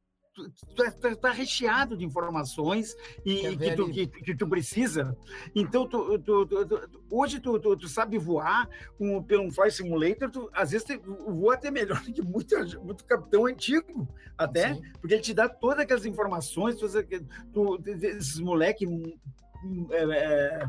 Speaker 3: está tá recheado de informações e, que, tu, que, que, tu precisa. Então, tu, tu, tu hoje tu, sabe voar um, pelo Flight Simulator, às vezes voa até melhor que muito, muito capitão antigo, até, Sim. porque ele te dá todas aquelas informações, todas, tu, esses moleques hum, é, é,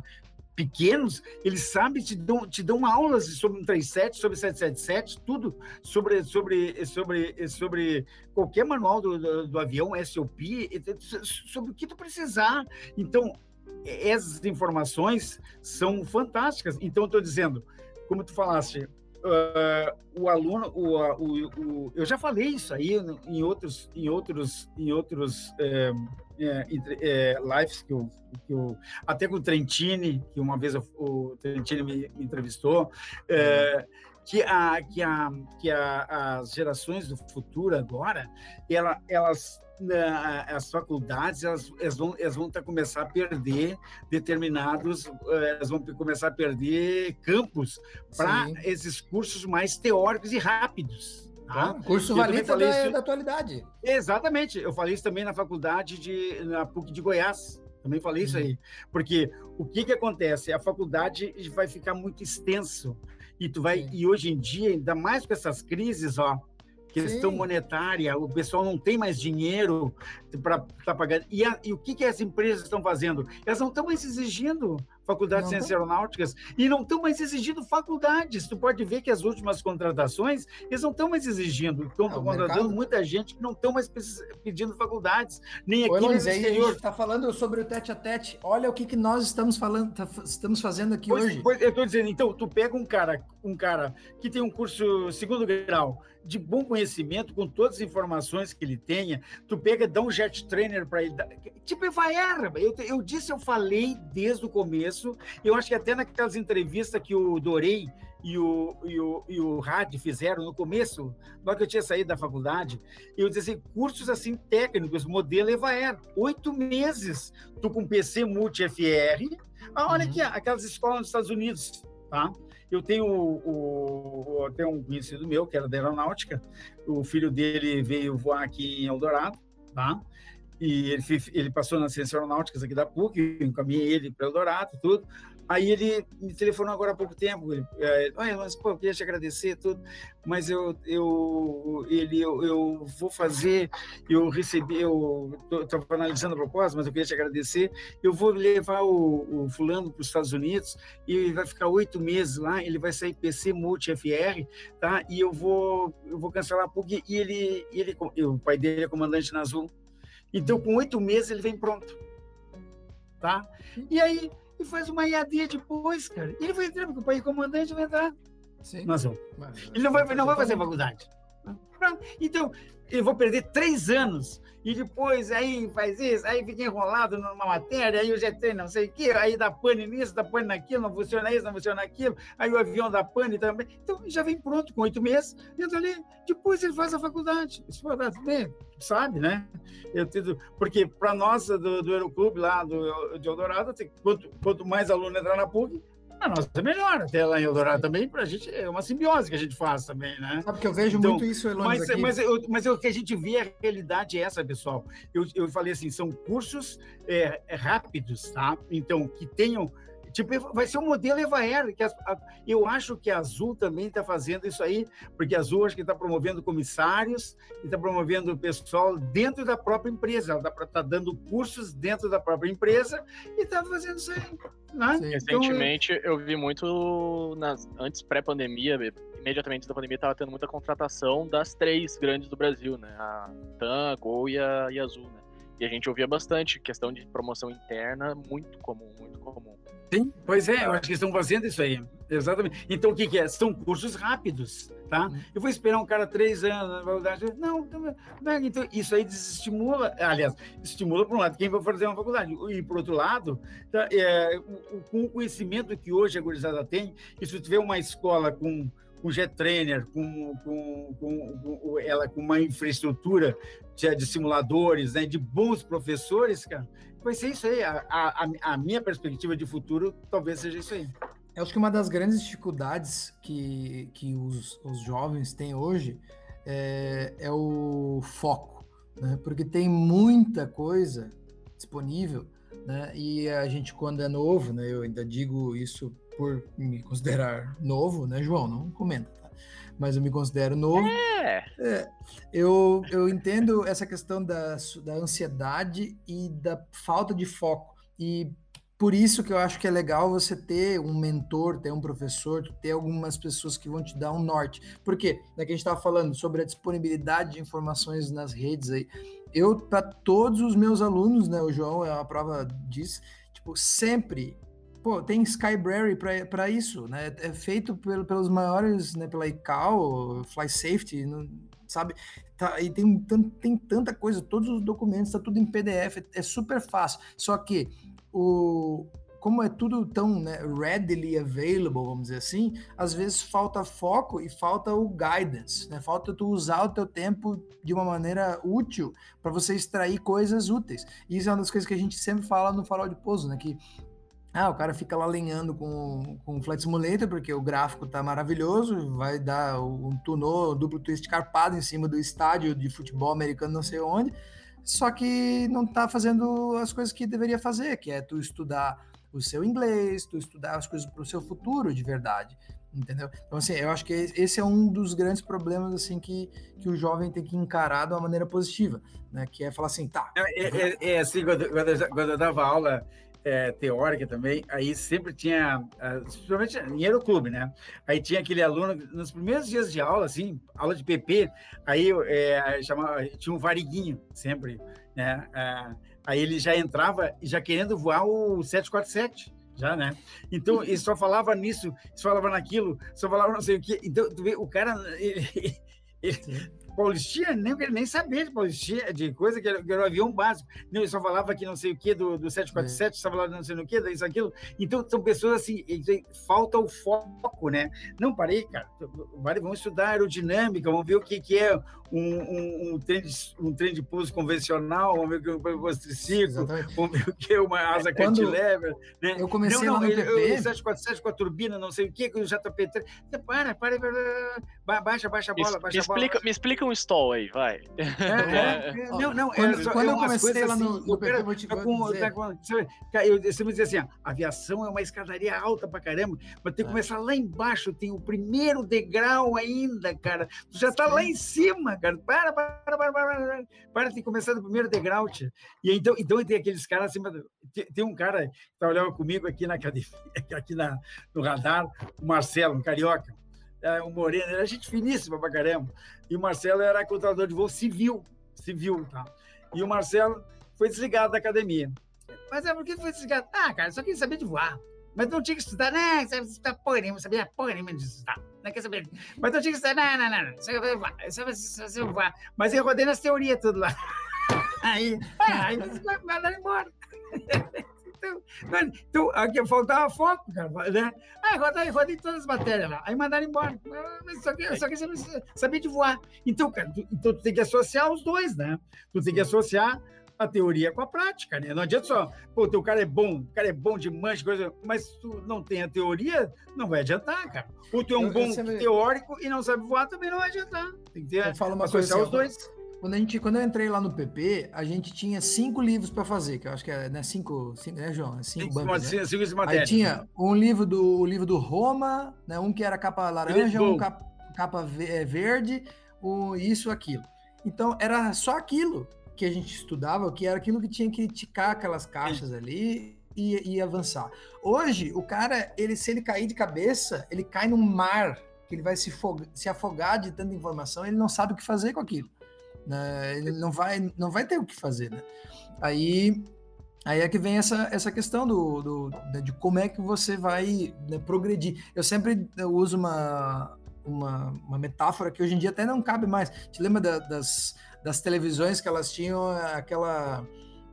Speaker 3: pequenos, eles sabem, te dão, te dão aulas sobre 137, sobre 777, tudo sobre, sobre, sobre, sobre qualquer manual do, do, do avião, SOP, sobre o que tu precisar. Então, essas informações são fantásticas. Então, estou dizendo, como tu falaste, uh, o aluno, o, o, o, eu já falei isso aí em outros, em outros, em outros eh, é, é, lives que eu, que eu, até com o Trentini, que uma vez o Trentini me, me entrevistou, é, que, a, que, a, que a, as gerações do futuro agora, ela, elas né, as faculdades elas, elas vão elas vão tá, começar a perder determinados eh, elas vão começar a perder campos para esses cursos mais teóricos e rápidos
Speaker 2: Tá? curso valida da, isso... da atualidade.
Speaker 3: Exatamente. Eu falei isso também na faculdade de na PUC de Goiás. Também falei uhum. isso aí. Porque o que que acontece? A faculdade vai ficar muito extenso. E tu vai e hoje em dia, ainda mais com essas crises, ó, questão Sim. monetária, o pessoal não tem mais dinheiro para estar tá pagando. E, a, e, o que, que as empresas estão fazendo? Elas não estão mais exigindo faculdades de ciências aeronáuticas e não estão mais exigindo faculdades. Tu pode ver que as últimas contratações, eles não estão mais exigindo, estão é, contratando mercado... muita gente que não estão mais pedindo faculdades, nem aqui
Speaker 2: Oi, no exterior. A gente está falando sobre o tete a tete. Olha o que, que nós estamos falando, tá, estamos fazendo aqui
Speaker 3: pois,
Speaker 2: hoje.
Speaker 3: Pois, eu estou dizendo, então, tu pega um cara, um cara que tem um curso segundo grau, de bom conhecimento, com todas as informações que ele tenha, tu pega, dá um jet trainer para ele. Tipo, vai, eu, eu disse, eu falei desde o começo, eu acho que até naquelas entrevistas que o Dorei e o, e o, e o Rad fizeram no começo, logo que eu tinha saído da faculdade, eu disse assim, cursos assim técnicos, modelo EVAER, oito meses, tu com PC multi-FR, ah, olha uhum. aqui, aquelas escolas nos Estados Unidos, tá? Eu tenho, o, o, tenho um conhecido meu, que era da aeronáutica, o filho dele veio voar aqui em Eldorado, tá? E ele, ele passou nas ciências aeronáuticas aqui da PUC, encaminhei ele para Eldorado, tudo. Aí ele me telefonou agora há pouco tempo. Ele, Olha, mas pô, eu queria te agradecer tudo, mas eu, eu, ele, eu, eu vou fazer. Eu recebi, eu estava analisando a proposta, mas eu queria te agradecer. Eu vou levar o, o fulano para os Estados Unidos e vai ficar oito meses lá. Ele vai sair PC Multi FR, tá? E eu vou, eu vou cancelar a PUC. E ele, ele, o pai dele é comandante na Azul. Então, com oito meses ele vem pronto, tá? E aí e faz uma IAD depois, cara. Ele vai entrar, porque o pai comandante vai entrar. Sim. Nós vamos. Ele não vai, não vai fazer faculdade. Então, eu vou perder três anos e depois aí faz isso, aí fica enrolado numa matéria, aí o GT não sei o quê, aí dá pane nisso, dá pane naquilo, não funciona isso, não funciona aquilo, aí o avião dá pane também. Então já vem pronto com oito meses, entra ali, depois ele faz a faculdade. Isso bem, sabe, né? Eu tento, porque para nós do, do Aeroclube lá do, de Eldorado, quanto, quanto mais aluno entrar na PUC, a nossa é melhor, até lá em Eldorado também, para a gente é uma simbiose que a gente faz também, né?
Speaker 2: Sabe que eu vejo então, muito isso, Elones,
Speaker 3: mas, aqui. Mas, eu, mas o que a gente vê, a realidade é essa, pessoal. Eu, eu falei assim, são cursos é, é rápidos, tá? Então, que tenham Tipo, vai ser um modelo Evaer, que a, a, eu acho que a Azul também está fazendo isso aí, porque a Azul acho que está promovendo comissários e está promovendo o pessoal dentro da própria empresa. Ela está tá dando cursos dentro da própria empresa e está fazendo isso aí. Né?
Speaker 1: Sim, então, recentemente eu... eu vi muito, nas, antes pré-pandemia, imediatamente da pandemia, estava tendo muita contratação das três grandes do Brasil, né? A TAM, a Gol e a, e a Azul, né? E a gente ouvia bastante questão de promoção interna, muito comum, muito comum.
Speaker 3: Sim, pois é, eu acho que estão fazendo isso aí. Exatamente. Então, o que, que é? São cursos rápidos, tá? Uhum. Eu vou esperar um cara três anos na faculdade. Não, não, então isso aí desestimula, aliás, estimula, por um lado, quem vai fazer uma faculdade. E, por outro lado, tá, é, com o conhecimento que hoje a gurizada tem, e se tiver uma escola com com jet trainer, com, com, com, com, ela com uma infraestrutura de, de simuladores, né, de bons professores, cara, vai ser isso aí. A, a, a, minha perspectiva de futuro talvez seja isso aí.
Speaker 2: Eu acho que uma das grandes dificuldades que, que os, os jovens têm hoje é, é o foco, né? porque tem muita coisa disponível, né? e a gente, quando é novo, né, eu ainda digo isso por me considerar novo, né, João? Não comenta, tá? Mas eu me considero novo.
Speaker 1: É.
Speaker 2: é. eu, eu entendo essa questão da, da ansiedade e da falta de foco. E por isso que eu acho que é legal você ter um mentor, ter um professor, ter algumas pessoas que vão te dar um norte. Por quê? Daqui a gente estava falando sobre a disponibilidade de informações nas redes aí. Eu, para todos os meus alunos, né, o João é uma prova disso, tipo, sempre Pô, tem Skybrary para isso, né? É feito pelo, pelos maiores, né? Pela ICAO, Fly Safety, não, sabe? Tá, e tem, tem tanta coisa, todos os documentos, tá tudo em PDF, é super fácil. Só que o, como é tudo tão né, readily available, vamos dizer assim, às vezes falta foco e falta o guidance, né? Falta tu usar o teu tempo de uma maneira útil para você extrair coisas úteis. E isso é uma das coisas que a gente sempre fala no Farol de Pouso, né? Que ah, o cara fica lá lenhando com, com o Flight Simulator, porque o gráfico tá maravilhoso, vai dar um tunô, duplo twist carpado em cima do estádio de futebol americano não sei onde, só que não tá fazendo as coisas que deveria fazer, que é tu estudar o seu inglês, tu estudar as coisas para o seu futuro de verdade, entendeu? Então, assim, eu acho que esse é um dos grandes problemas, assim, que, que o jovem tem que encarar de uma maneira positiva, né? Que é falar assim, tá...
Speaker 3: É, é, é assim, quando, quando eu dava aula é, teórica também, aí sempre tinha, principalmente em aeroclube, né? Aí tinha aquele aluno, nos primeiros dias de aula, assim, aula de PP, aí é, chamava, tinha um variguinho sempre, né? É, aí ele já entrava já querendo voar o 747, já, né? Então, ele só falava nisso, só falava naquilo, só falava não sei o quê. Então, tu vê, o cara, ele, ele, Paulistinha, nem, nem sabia de Paulistinha, de coisa que era, que era um avião básico. Não, ele só falava que não sei o que do, do 747, é. só falava não sei o que, isso, aquilo. Então, são pessoas assim, falta o foco, né? Não, parei, cara, vamos estudar aerodinâmica, vamos ver o que, que é um, um, um, trem de, um trem de pouso convencional, vamos ver o que é um triciclo, vamos ver o que é uma asa é, cantilever. Né?
Speaker 2: Eu comecei não, não, lá no PP...
Speaker 3: O 747 com a turbina, não sei o que, com o JP3. Para, para, para, baixa, baixa a bola, baixa
Speaker 1: me
Speaker 3: a bola.
Speaker 1: Explica, me explica um stall aí, vai. É,
Speaker 3: é, é. não, não, quando,
Speaker 2: só, quando eu comecei lá no, assim, no PP,
Speaker 3: vou te tá com, dizer. Tá com, eu, eu sempre dizia assim, a aviação é uma escadaria alta pra caramba, mas tem que começar lá embaixo, tem o primeiro degrau ainda, cara. Tu já tá lá em cima, cara. Para, para, para, para, para, para tem que começar do primeiro degrau, tia. E então, então tem aqueles caras assim, tem, tem um cara que trabalhava comigo aqui na academia, aqui na, no radar, o Marcelo, um carioca é, o Moreno, era gente finíssima pra caramba. E o Marcelo era controlador de voo civil, civil, tá? E o Marcelo foi desligado da academia. Mas é, por que foi desligado? Ah, cara, só queria saber de voar. Mas não tinha que estudar, né? Você estudar porra nenhuma, sabia porra nenhuma de estudar. Não quer saber. Mas não tinha que estudar, não, não, não. Só vai voar, só vai voar. Mas eu rodei nas teorias tudo lá. Aí, aí mandaram embora. Então, então aqui faltava foco, cara, né? Ah, rodei, rodei todas as matérias lá. Aí mandaram embora. Só que, só que você sabia de voar. Então, cara, tu, então tu tem que associar os dois, né? Tu tem que associar a teoria com a prática, né? Não adianta só, pô, teu cara é bom, o cara é bom de mancha, coisa, mas tu não tem a teoria, não vai adiantar, cara. Ou tu é um eu, bom sempre... teórico e não sabe voar, também não vai adiantar. Tem que ter,
Speaker 2: eu falo uma associar coisa, os dois. Quando, a gente, quando eu entrei lá no PP, a gente tinha cinco livros para fazer, que eu acho que é né, cinco, cinco, né, João? É cinco, cinco, bancos, né? cinco Aí tinha um livro do, o livro do Roma, né, um que era capa laranja, um capa, capa é, verde, um, isso, aquilo. Então, era só aquilo que a gente estudava, que era aquilo que tinha que ticar aquelas caixas ali e, e avançar. Hoje, o cara, ele se ele cair de cabeça, ele cai num mar que ele vai se, se afogar de tanta informação, ele não sabe o que fazer com aquilo. Né? Ele não vai, não vai ter o que fazer, né? Aí, aí é que vem essa, essa questão do, do né, de como é que você vai né, progredir. Eu sempre uso uma, uma, uma, metáfora que hoje em dia até não cabe mais. Te lembra da, das, das televisões que elas tinham aquela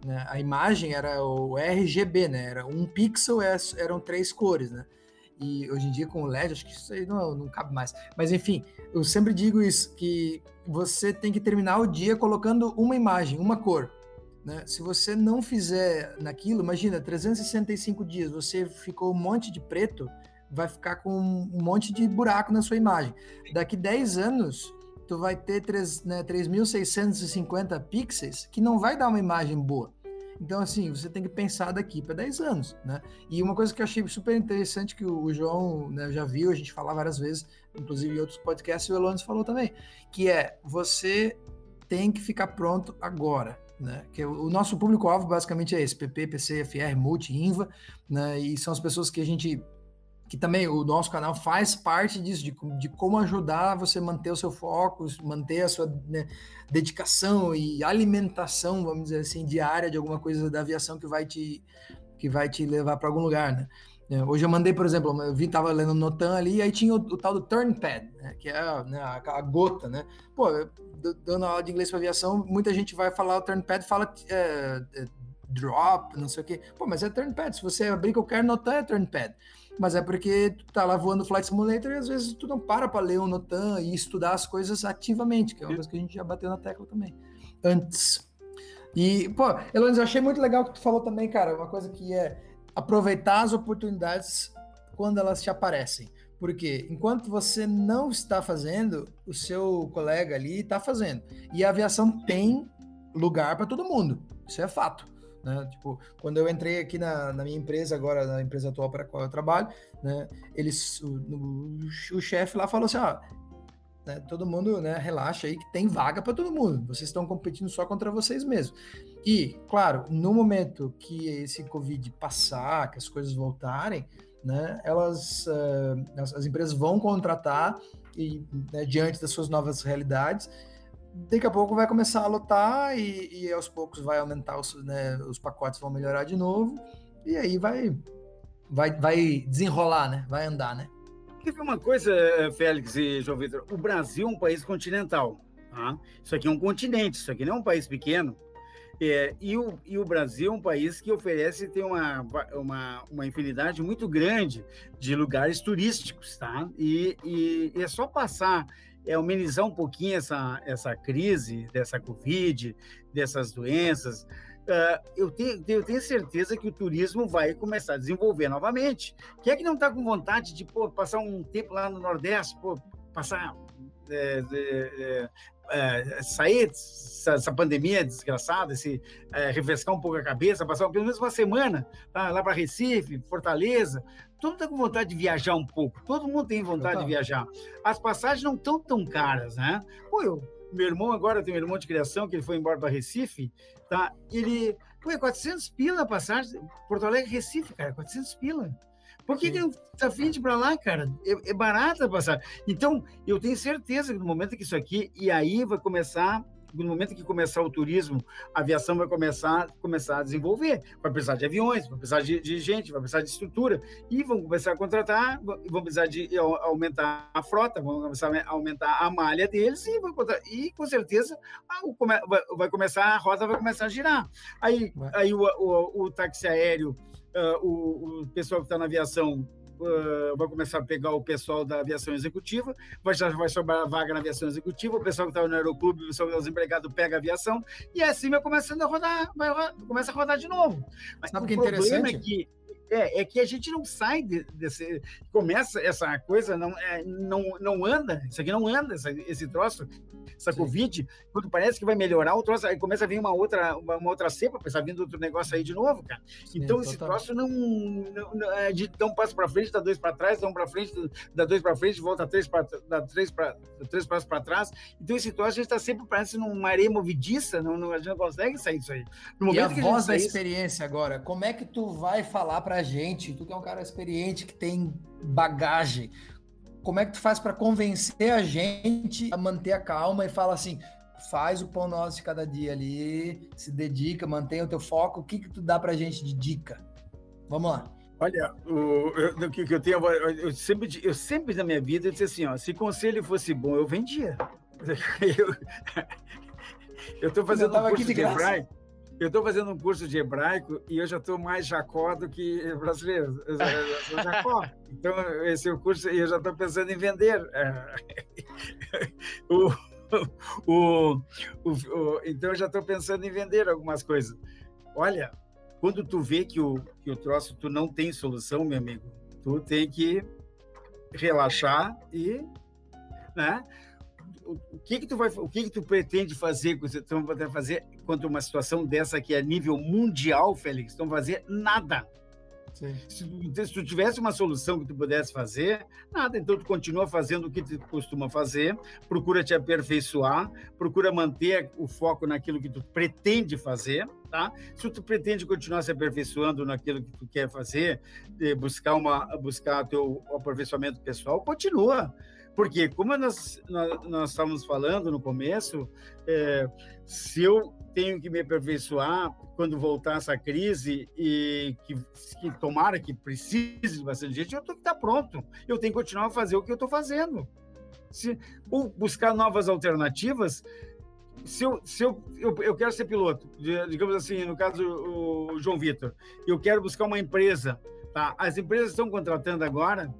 Speaker 2: né, a imagem era o RGB, né? Era um pixel, é, eram três cores, né? E hoje em dia com o LED, acho que isso aí não, não cabe mais. Mas enfim, eu sempre digo isso, que você tem que terminar o dia colocando uma imagem, uma cor. Né? Se você não fizer naquilo, imagina, 365 dias, você ficou um monte de preto, vai ficar com um monte de buraco na sua imagem. Daqui 10 anos, tu vai ter 3, né, 3.650 pixels, que não vai dar uma imagem boa. Então, assim, você tem que pensar daqui para 10 anos, né? E uma coisa que eu achei super interessante que o João né, já viu, a gente falar várias vezes, inclusive em outros podcasts, e o Elones falou também, que é você tem que ficar pronto agora, né? Que o nosso público-alvo basicamente é esse, PP, PC, FR, Multi, Inva, né? E são as pessoas que a gente que também o nosso canal faz parte disso, de, de como ajudar você manter o seu foco, manter a sua né, dedicação e alimentação, vamos dizer assim, diária de alguma coisa da aviação que vai te, que vai te levar para algum lugar, né? É, hoje eu mandei, por exemplo, eu vi, tava lendo Notan ali, e aí tinha o, o tal do turn pad, né, que é né, a, a, gota, né? Pô, dando aula de inglês para aviação, muita gente vai falar o turn pad, fala é, é, drop, não sei o quê. Pô, mas é turn pad. Se você abrir qualquer Notan, é turn pad mas é porque tu tá lá voando Flight Simulator e às vezes tu não para para ler o Notan e estudar as coisas ativamente, que é uma coisa que a gente já bateu na tecla também, antes. E, pô, Elones, eu achei muito legal que tu falou também, cara, uma coisa que é aproveitar as oportunidades quando elas te aparecem. Porque enquanto você não está fazendo, o seu colega ali está fazendo. E a aviação tem lugar para todo mundo. Isso é fato. Né? Tipo, quando eu entrei aqui na, na, minha empresa, agora na empresa atual para a qual eu trabalho, né, eles, o, o, o chefe lá falou assim, ó, né, todo mundo né, relaxa aí que tem vaga para todo mundo, vocês estão competindo só contra vocês mesmos. E, claro, no momento que esse Covid passar, que as coisas voltarem, né, elas, uh, as, as, empresas vão contratar e, né, diante das suas novas realidades, daqui a pouco vai começar a lotar e, e aos poucos vai aumentar os, né, os pacotes vão melhorar de novo e aí vai vai, vai desenrolar, né? Vai andar, né?
Speaker 3: Teve uma coisa, Félix e João Vitor, o Brasil é um país continental, tá? Isso aqui é um continente, isso aqui não é um país pequeno. É, e, o, e o Brasil é um país que oferece tem uma, uma, uma infinidade muito grande de lugares turísticos, tá? E, e, e é só passar é amenizar um pouquinho essa, essa crise dessa Covid, dessas doenças, uh, eu, tenho, eu tenho certeza que o turismo vai começar a desenvolver novamente. Quem é que não está com vontade de pô, passar um tempo lá no Nordeste, pô, passar é, é, é, sair dessa pandemia desgraçada, esse, é, refrescar um pouco a cabeça, passar pelo menos uma semana tá, lá para Recife, Fortaleza. Todo mundo está com vontade de viajar um pouco, todo mundo tem vontade de viajar. As passagens não estão tão caras, né? Pô, eu, meu irmão agora tem um irmão de criação que ele foi embora para Recife, tá? Ele, pô, é 400 pila a passagem, Porto Alegre, Recife, cara, 400 pila. Por que, que não tá afim de ir para lá, cara? É, é barata passar. Então, eu tenho certeza que no momento que isso aqui, e aí vai começar no momento que começar o turismo, a aviação vai começar, começar a desenvolver. Vai precisar de aviões, vai precisar de, de gente, vai precisar de estrutura. E vão começar a contratar, vão precisar de aumentar a frota, vão começar a aumentar a malha deles e, e com certeza vai começar, a rota vai começar a girar. Aí, aí o, o, o táxi aéreo uh, o, o pessoal que está na aviação uh, vai começar a pegar o pessoal da aviação executiva, vai, já vai sobrar vaga na aviação executiva, o pessoal que está no aeroclube, o pessoal dos empregados pega a aviação, e assim vai começando a rodar, vai, começa a rodar de novo.
Speaker 2: Mas Sabe o que é interessante? É
Speaker 3: que é, é que a gente não sai de, desse. Começa essa coisa, não, é, não, não anda, isso aqui não anda, essa, esse troço, essa Sim. Covid, quando parece que vai melhorar, o troço, aí começa a vir uma outra, uma, uma outra cepa, pensar vindo outro negócio aí de novo, cara. Sim, então, esse troço não, não, não é de dá um passo para frente, dá dois para trás, dá um para frente, dá dois para frente, volta três para dá três para três passos para trás. Então, esse troço a gente está sempre parece numa areia movediça, não, não, a gente não consegue sair disso aí.
Speaker 2: No momento e a voz a da experiência agora, como é que tu vai falar para a gente, tu que é um cara experiente, que tem bagagem, como é que tu faz para convencer a gente a manter a calma e fala assim, faz o pão nosso de cada dia ali, se dedica, mantenha o teu foco. O que que tu dá pra gente de dica? Vamos lá.
Speaker 3: Olha, o, que, que eu tenho, eu sempre, eu sempre na minha vida eu disse assim, ó, se conselho fosse bom, eu vendia. Eu estou fazendo um curso de, de hebraico. Eu estou fazendo um curso de hebraico e eu já estou mais jacó do que brasileiro. Eu, eu sou jacó. Então, esse é o curso e eu já estou pensando em vender. o, o, o, o, então, eu já estou pensando em vender algumas coisas. Olha, quando tu vê que o, que o troço tu não tem solução, meu amigo, tu tem que relaxar e, né? O que que tu vai, o que que tu pretende fazer, que podendo fazer quanto uma situação dessa que é nível mundial, Félix? Estão fazer nada. Se tu, se tu, tivesse uma solução que tu pudesse fazer, nada, então tu continua fazendo o que tu costuma fazer, procura te aperfeiçoar, procura manter o foco naquilo que tu pretende fazer, tá? Se tu pretende continuar se aperfeiçoando naquilo que tu quer fazer, buscar uma buscar teu aperfeiçoamento pessoal, continua. Porque, como nós, nós, nós estávamos falando no começo, é, se eu tenho que me aperfeiçoar quando voltar essa crise e que, que tomara que precise de bastante gente, eu tenho que estar pronto. Eu tenho que continuar a fazer o que eu estou fazendo. Se, ou buscar novas alternativas. Se eu, se eu, eu, eu quero ser piloto, digamos assim, no caso o João Vitor, eu quero buscar uma empresa. Tá? As empresas estão contratando agora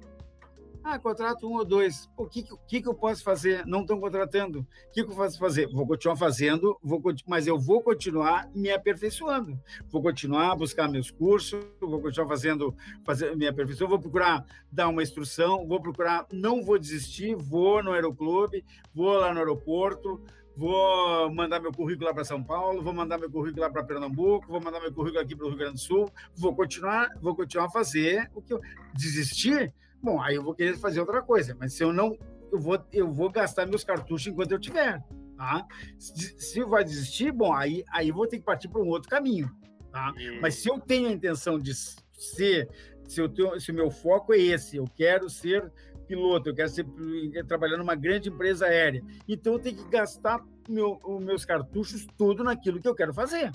Speaker 3: ah, contrato um ou dois. O que, que, que eu posso fazer? Não estão contratando. O que, que eu posso fazer? Vou continuar fazendo, vou, mas eu vou continuar me aperfeiçoando. Vou continuar a buscar meus cursos, vou continuar fazendo, fazer minha aperfeiçoando, vou procurar dar uma instrução, vou procurar, não vou desistir, vou no aeroclube, vou lá no aeroporto, vou mandar meu currículo lá para São Paulo, vou mandar meu currículo lá para Pernambuco, vou mandar meu currículo aqui para o Rio Grande do Sul, vou continuar, vou continuar a fazer o que eu desistir Bom, aí eu vou querer fazer outra coisa, mas se eu não, eu vou, eu vou gastar meus cartuchos enquanto eu tiver, tá? Se, se vai desistir, bom, aí, aí eu vou ter que partir para um outro caminho, tá? Mas se eu tenho a intenção de ser, se, eu tenho, se o meu foco é esse, eu quero ser piloto, eu quero ser trabalhando numa grande empresa aérea, então eu tenho que gastar meu, os meus cartuchos tudo naquilo que eu quero fazer.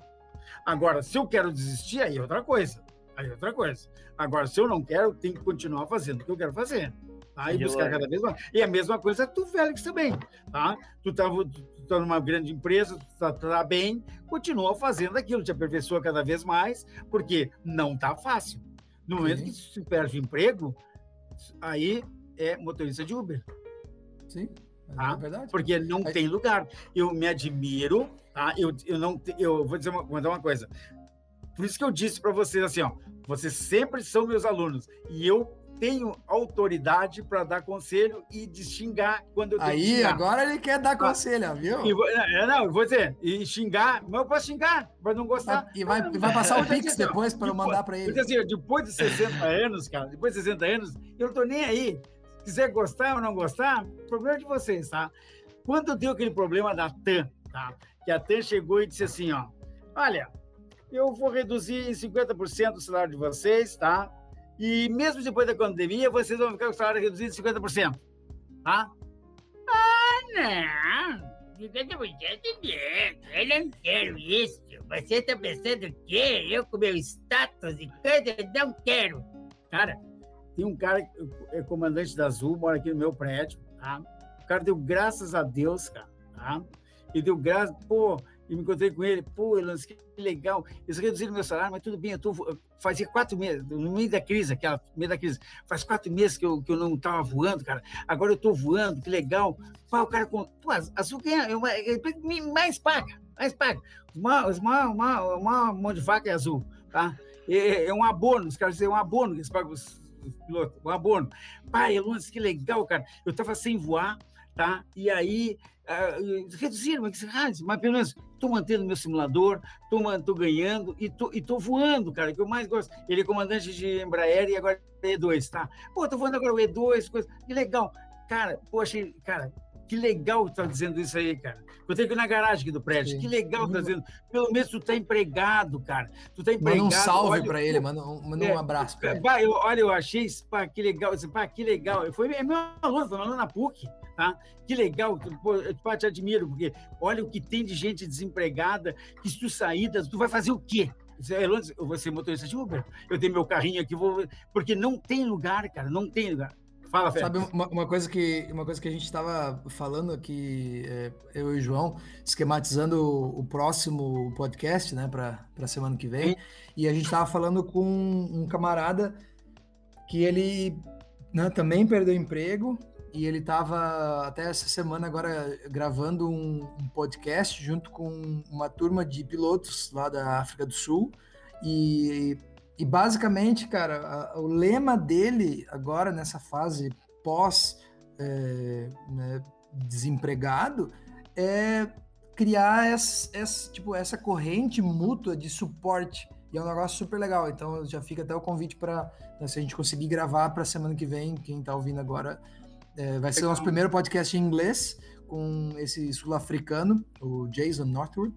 Speaker 3: Agora, se eu quero desistir, aí é outra coisa. Aí é outra coisa. Agora, se eu não quero, eu tenho que continuar fazendo o que eu quero fazer. Tá? E buscar cada vez mais. E a mesma coisa tu, Félix, também. Tá? Tu tá, tu tá numa grande empresa, tu tá, tá bem, continua fazendo aquilo, te aperfeiçoa cada vez mais, porque não tá fácil. No momento Sim. que se perde emprego, aí é motorista de Uber.
Speaker 2: Sim.
Speaker 3: Tá? É verdade. Porque não tem lugar. Eu me admiro, tá? Eu, eu não eu vou dizer uma, vou dizer uma coisa. Por isso que eu disse para vocês assim, ó, vocês sempre são meus alunos e eu tenho autoridade para dar conselho e de xingar quando eu tenho
Speaker 2: Aí,
Speaker 3: xingar.
Speaker 2: agora ele quer dar conselho, viu? E,
Speaker 3: é, não, eu vou dizer, e xingar, mas eu posso xingar, para não gostar.
Speaker 2: E vai,
Speaker 3: não,
Speaker 2: vai passar o Pix depois para eu mandar para ele.
Speaker 3: Assim, depois de 60 anos, cara, depois de 60 anos, eu não tô nem aí. Se quiser gostar ou não gostar, problema de vocês, tá? Quando deu aquele problema da TAM, tá? Que a TAM chegou e disse assim, ó, olha, eu vou reduzir em 50% o salário de vocês, tá? E mesmo depois da pandemia, vocês vão ficar com o salário reduzido em 50%, tá?
Speaker 4: Ah, não! 50% não, eu não quero isso. Você está pensando o quê? Eu com meu status e coisa, não quero.
Speaker 3: Cara, tem um cara, é comandante da Azul, mora aqui no meu prédio, tá? O cara deu graças a Deus, cara, tá? E deu graças, pô, e me encontrei com ele, pô, Elas, que legal, eles reduziram meu salário, mas tudo bem, eu tô, fazia quatro meses, no meio da crise, aquela, no meio da crise, faz quatro meses que eu, que eu não estava voando, cara, agora eu estou voando, que legal, pá, o cara, com, pô, a Azul ganha, é uma, é, mais paga, mais paga, maiores, uma, uma, uma mão de faca é Azul, tá? É, é um abono, os caras dizem, é um abono que eles pagam os, os pilotos, um abono. Pai, Elones, que legal, cara, eu estava sem voar, tá? E aí uh, reduziram, mas, ah, mas pelo menos estou mantendo meu simulador, estou ganhando e e tô voando, cara, que eu mais gosto. Ele é comandante de Embraer e agora é E2, tá? Pô, tô voando agora o E2, coisa, que legal. Cara, achei, cara, que legal tá dizendo isso aí, cara. Eu tenho que ir na garagem aqui do prédio.
Speaker 2: Sim.
Speaker 3: Que legal tá dizendo. Pelo menos tu tá empregado, cara. Tu tá empregado.
Speaker 2: Manda um salve para ele, manda, um- manda
Speaker 3: É,
Speaker 2: um abraço para ele.
Speaker 3: Pá, eu, olha, eu achei pá, que legal. Assim, pá, que legal. Foi é meu aluno, foi meu aluno na PUC, tá? Que legal. Pô, eu pá, te admiro, porque olha o que tem de gente desempregada, que se tu sair, tu vai fazer o quê? Você, "Elon, Eu vou ser motorista de Uber. Eu tenho meu carrinho aqui, vou. Porque não tem lugar, cara, não tem lugar. Fala, Fé.
Speaker 2: Sabe uma, uma coisa que uma coisa que a gente estava falando aqui, é, eu e o João, esquematizando o, o próximo podcast, né, para a semana que vem,
Speaker 3: Sim.
Speaker 2: e a gente estava falando com um camarada que ele né, também perdeu emprego e ele estava até essa semana agora gravando um, um podcast junto com uma turma de pilotos lá da África do Sul e e basicamente, cara, a- o lema dele agora nessa fase pós é, né, desempregado é criar essa, essa, tipo, essa corrente mútua de suporte. E é um negócio super legal. Então já fica até o convite para se a gente conseguir gravar para semana que vem, quem está ouvindo agora, é, vai ser o nosso primeiro podcast em inglês com esse sul-africano, o Jason Northwood.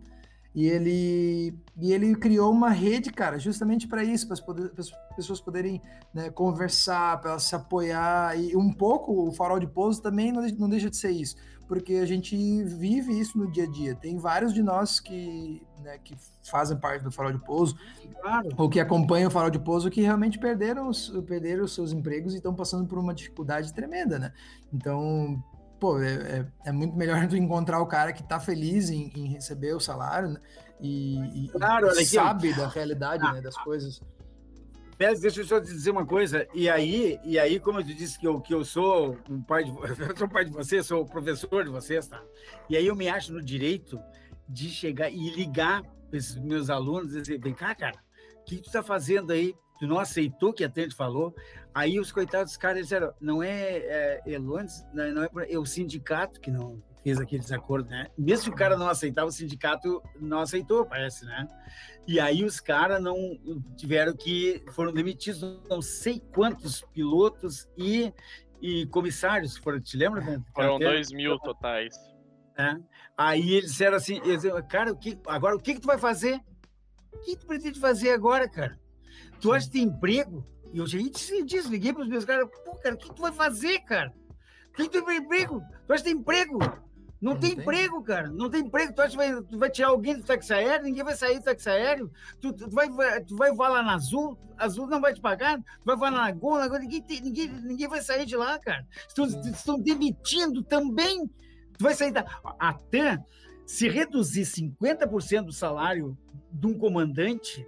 Speaker 2: E ele, e ele criou uma rede, cara, justamente para isso, para as pessoas poderem né, conversar, para elas se apoiar. E um pouco o farol de pouso também não, não deixa de ser isso, porque a gente vive isso no dia a dia. Tem vários de nós que, né, que fazem parte do farol de pouso,
Speaker 3: Claro.
Speaker 2: ou que acompanham o farol de pouso, que realmente perderam os, perderam os seus empregos e estão passando por uma dificuldade tremenda, né? Então, pô, é, é, é muito melhor tu encontrar o cara que tá feliz em, em receber o salário, né? E,
Speaker 3: Claro,
Speaker 2: e sabe da realidade, né, das coisas.
Speaker 3: Pérez, deixa eu só te dizer uma coisa. E aí, e aí como eu te disse que eu, que eu sou um pai de, eu sou pai de vocês, sou professor de vocês, tá? E aí eu me acho no direito de chegar e ligar para esses meus alunos e dizer, vem cá, cara, o que tu tá fazendo aí? Tu não aceitou o que a Tente falou? Aí os coitados dos caras disseram, não é, é não, é, por- é o sindicato que não fez aquele desacordo, né? Mesmo que o cara não aceitava, o sindicato não aceitou, parece, né? E aí os caras não tiveram que foram demitidos não sei quantos pilotos e, e comissários foram, te lembra? né?
Speaker 1: Foram
Speaker 3: Até-
Speaker 1: dois mil totais.
Speaker 3: é. Aí eles disseram assim, eles disseram, cara, o que, agora o que, que tu vai fazer? O que tu pretende fazer agora, cara? Tu acha que tem emprego? E eu já disse, disse liguei para os meus caras, pô, cara, o que tu vai fazer, cara? O que, que tu tem emprego? Tu acha que tem emprego? Não,
Speaker 2: Não
Speaker 3: tem,
Speaker 2: tem.
Speaker 3: emprego, cara. Não tem emprego. Tu acha que vai, tu vai tirar alguém do táxi aéreo? Ninguém vai sair do táxi aéreo. Tu, tu vai, vai- tu vai voar lá na Azul, Azul não vai te pagar. Tu vai voar na Lagoa, Lagoa ninguém, tem- ninguém, ninguém vai sair de lá, cara. Estão, estão demitindo também. Tu vai sair da. Até se reduzir 50% do salário de um comandante,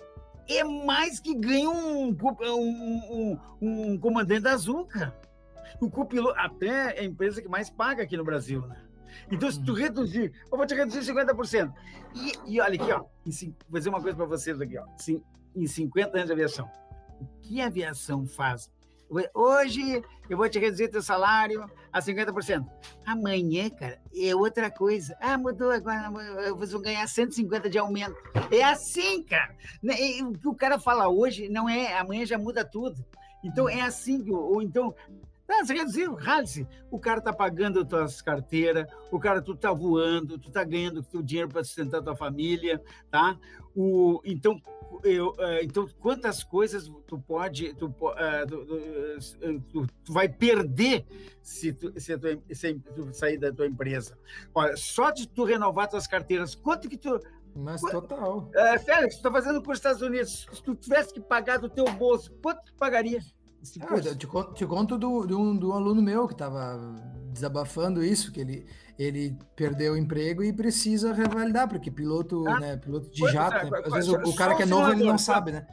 Speaker 3: é mais que ganha um, um, um, um comandante da Azul, cara. O copiloto, até é a empresa que mais paga aqui no Brasil, né? Então, se tu reduzir, eu vou te reduzir 50%. E, e olha aqui, ó, em vou dizer uma coisa para vocês aqui, ó. Em 50 anos de aviação, o que a aviação faz? Hoje eu vou te reduzir teu salário a 50%. Amanhã, cara, é outra coisa. Ah, mudou agora, vocês vão ganhar 150 de aumento. É assim, cara. Né, O que o cara fala hoje não é, amanhã já muda tudo. Então é assim, ou então. Ah, você reduziu, rale-se. O cara tá pagando as tuas carteiras, o cara, tu tá voando, tu tá ganhando o teu dinheiro para sustentar tua família, tá? O, então, eu, eh, então, quantas coisas tu pode, tu, po- eh, tu- tu- vai perder se tu, se tua- se tu sair da tua empresa? Olha, só de tu renovar tuas carteiras, quanto que tu...
Speaker 2: Mas total.
Speaker 3: É, Félix, tu tá fazendo curso nos Estados Unidos, se tu tivesse que pagar do teu bolso, quanto tu pagaria? Esse
Speaker 2: Ah, te, conto, te conto do, de, um, de um aluno meu que estava desabafando isso, que ele, ele perdeu o emprego e precisa revalidar, porque piloto,
Speaker 3: Ah,
Speaker 2: né, piloto de
Speaker 3: quanto-
Speaker 2: jato,
Speaker 3: ah,
Speaker 2: né, às vezes o, o cara que é novo ele não sabe, né?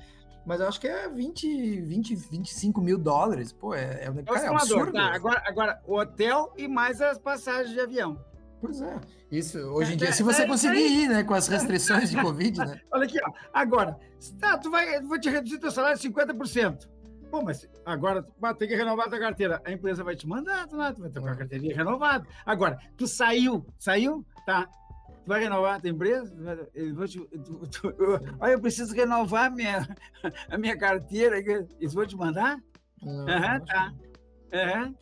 Speaker 2: Mas eu acho que é 20, 20 25 mil dólares. Pô, é, é, um-
Speaker 3: É
Speaker 2: cara, é um absurdo.
Speaker 3: tá? Agora, agora, o hotel e mais as passagens de avião.
Speaker 2: Pois é. Isso, hoje em
Speaker 3: É,
Speaker 2: dia,
Speaker 3: é,
Speaker 2: se você
Speaker 3: é,
Speaker 2: conseguir
Speaker 3: é.
Speaker 2: ir, né, com as restrições de Covid, né?
Speaker 3: Olha aqui, ó. Agora, tá, tu vai, vou te reduzir teu salário 50%. Pô, mas agora vai ter que renovar tua carteira. A empresa vai te mandar, tu, vai ter com a carteirinha renovada. Agora, tu saiu, saiu, tá? Tu vai renovar a tua empresa? Vou te- eu- olha, eu preciso renovar a minha, a minha carteira. Eles vão te mandar?
Speaker 2: Não,
Speaker 3: Aham,
Speaker 2: acho
Speaker 3: tá. Aham.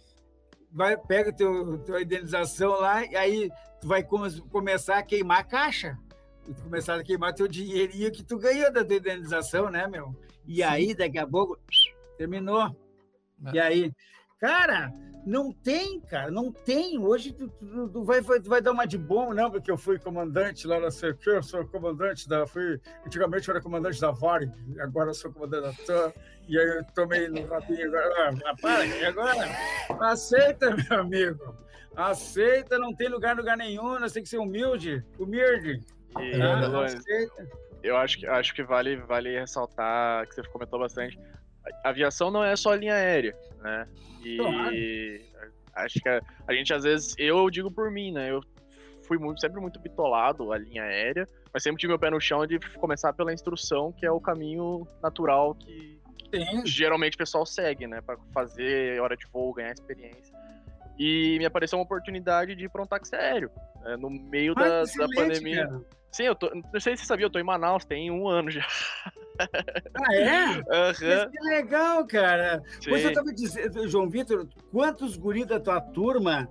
Speaker 3: vai, pega teu, tua indenização lá e aí tu vai come, começar a queimar a caixa. Tu começar a queimar teu dinheirinho que tu ganhou da tua indenização, né, meu? E aí, daqui a pouco, terminou. É. E aí, cara, não tem, cara, não tem. Hoje tu, tu, tu, vai, tu vai dar uma de bom, não, porque eu fui comandante lá na CQ, eu sou comandante da. Fui, antigamente eu era comandante da VAR, agora eu sou comandante da TAM, e aí eu tomei no rabinho agora. Ah, para, e agora? Aceita, meu amigo. Aceita, não tem lugar lugar nenhum, nós temos que ser humilde, humilde.
Speaker 1: E, ah, aceita. Eu acho que, acho que vale, vale ressaltar que você comentou bastante. A aviação não é só linha aérea, né? E claro. acho que a, a, gente, às vezes, eu digo por mim, né? Eu fui muito, sempre muito bitolado a linha aérea, mas sempre tive meu pé no chão de começar pela instrução, que é o caminho natural que, geralmente o pessoal segue, né? Para fazer hora de voo, ganhar experiência. E me apareceu uma oportunidade de ir para um táxi aéreo, né? no meio da, da pandemia. Cara. Sim, eu tô, não sei se você sabia, eu tô em Manaus, tem um ano já.
Speaker 3: Ah, é? Uhum. que legal, cara. Sim. Pois eu tava dizendo, João Vitor, quantos guris da tua turma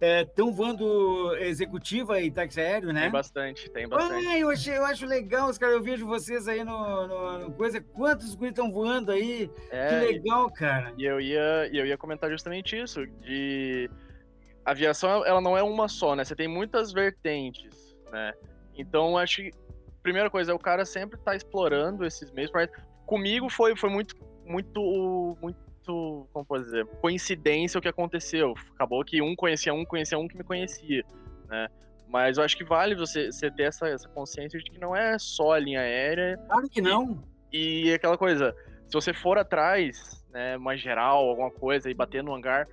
Speaker 3: estão é, voando executiva e táxi aéreo, né?
Speaker 1: Tem bastante, tem bastante.
Speaker 3: Ah, eu, achei, eu acho legal, os cara. Eu vejo vocês aí no, no, no coisa. Quantos guris estão voando aí? É, que legal, cara.
Speaker 1: E eu ia, eu ia comentar justamente isso, de aviação, ela não é uma só, né? Você tem muitas vertentes, né? Então, acho que, primeira coisa, é o cara sempre tá explorando esses meios. Comigo foi, foi muito, muito, muito, como pode dizer, coincidência o que aconteceu. Acabou que um conhecia um, conhecia um que me conhecia, né? Mas eu acho que vale você, você ter essa, essa consciência de que não é só a linha aérea.
Speaker 3: Claro que não.
Speaker 1: E, e aquela coisa, se você for atrás, né, mais geral, alguma coisa, e bater no hangar,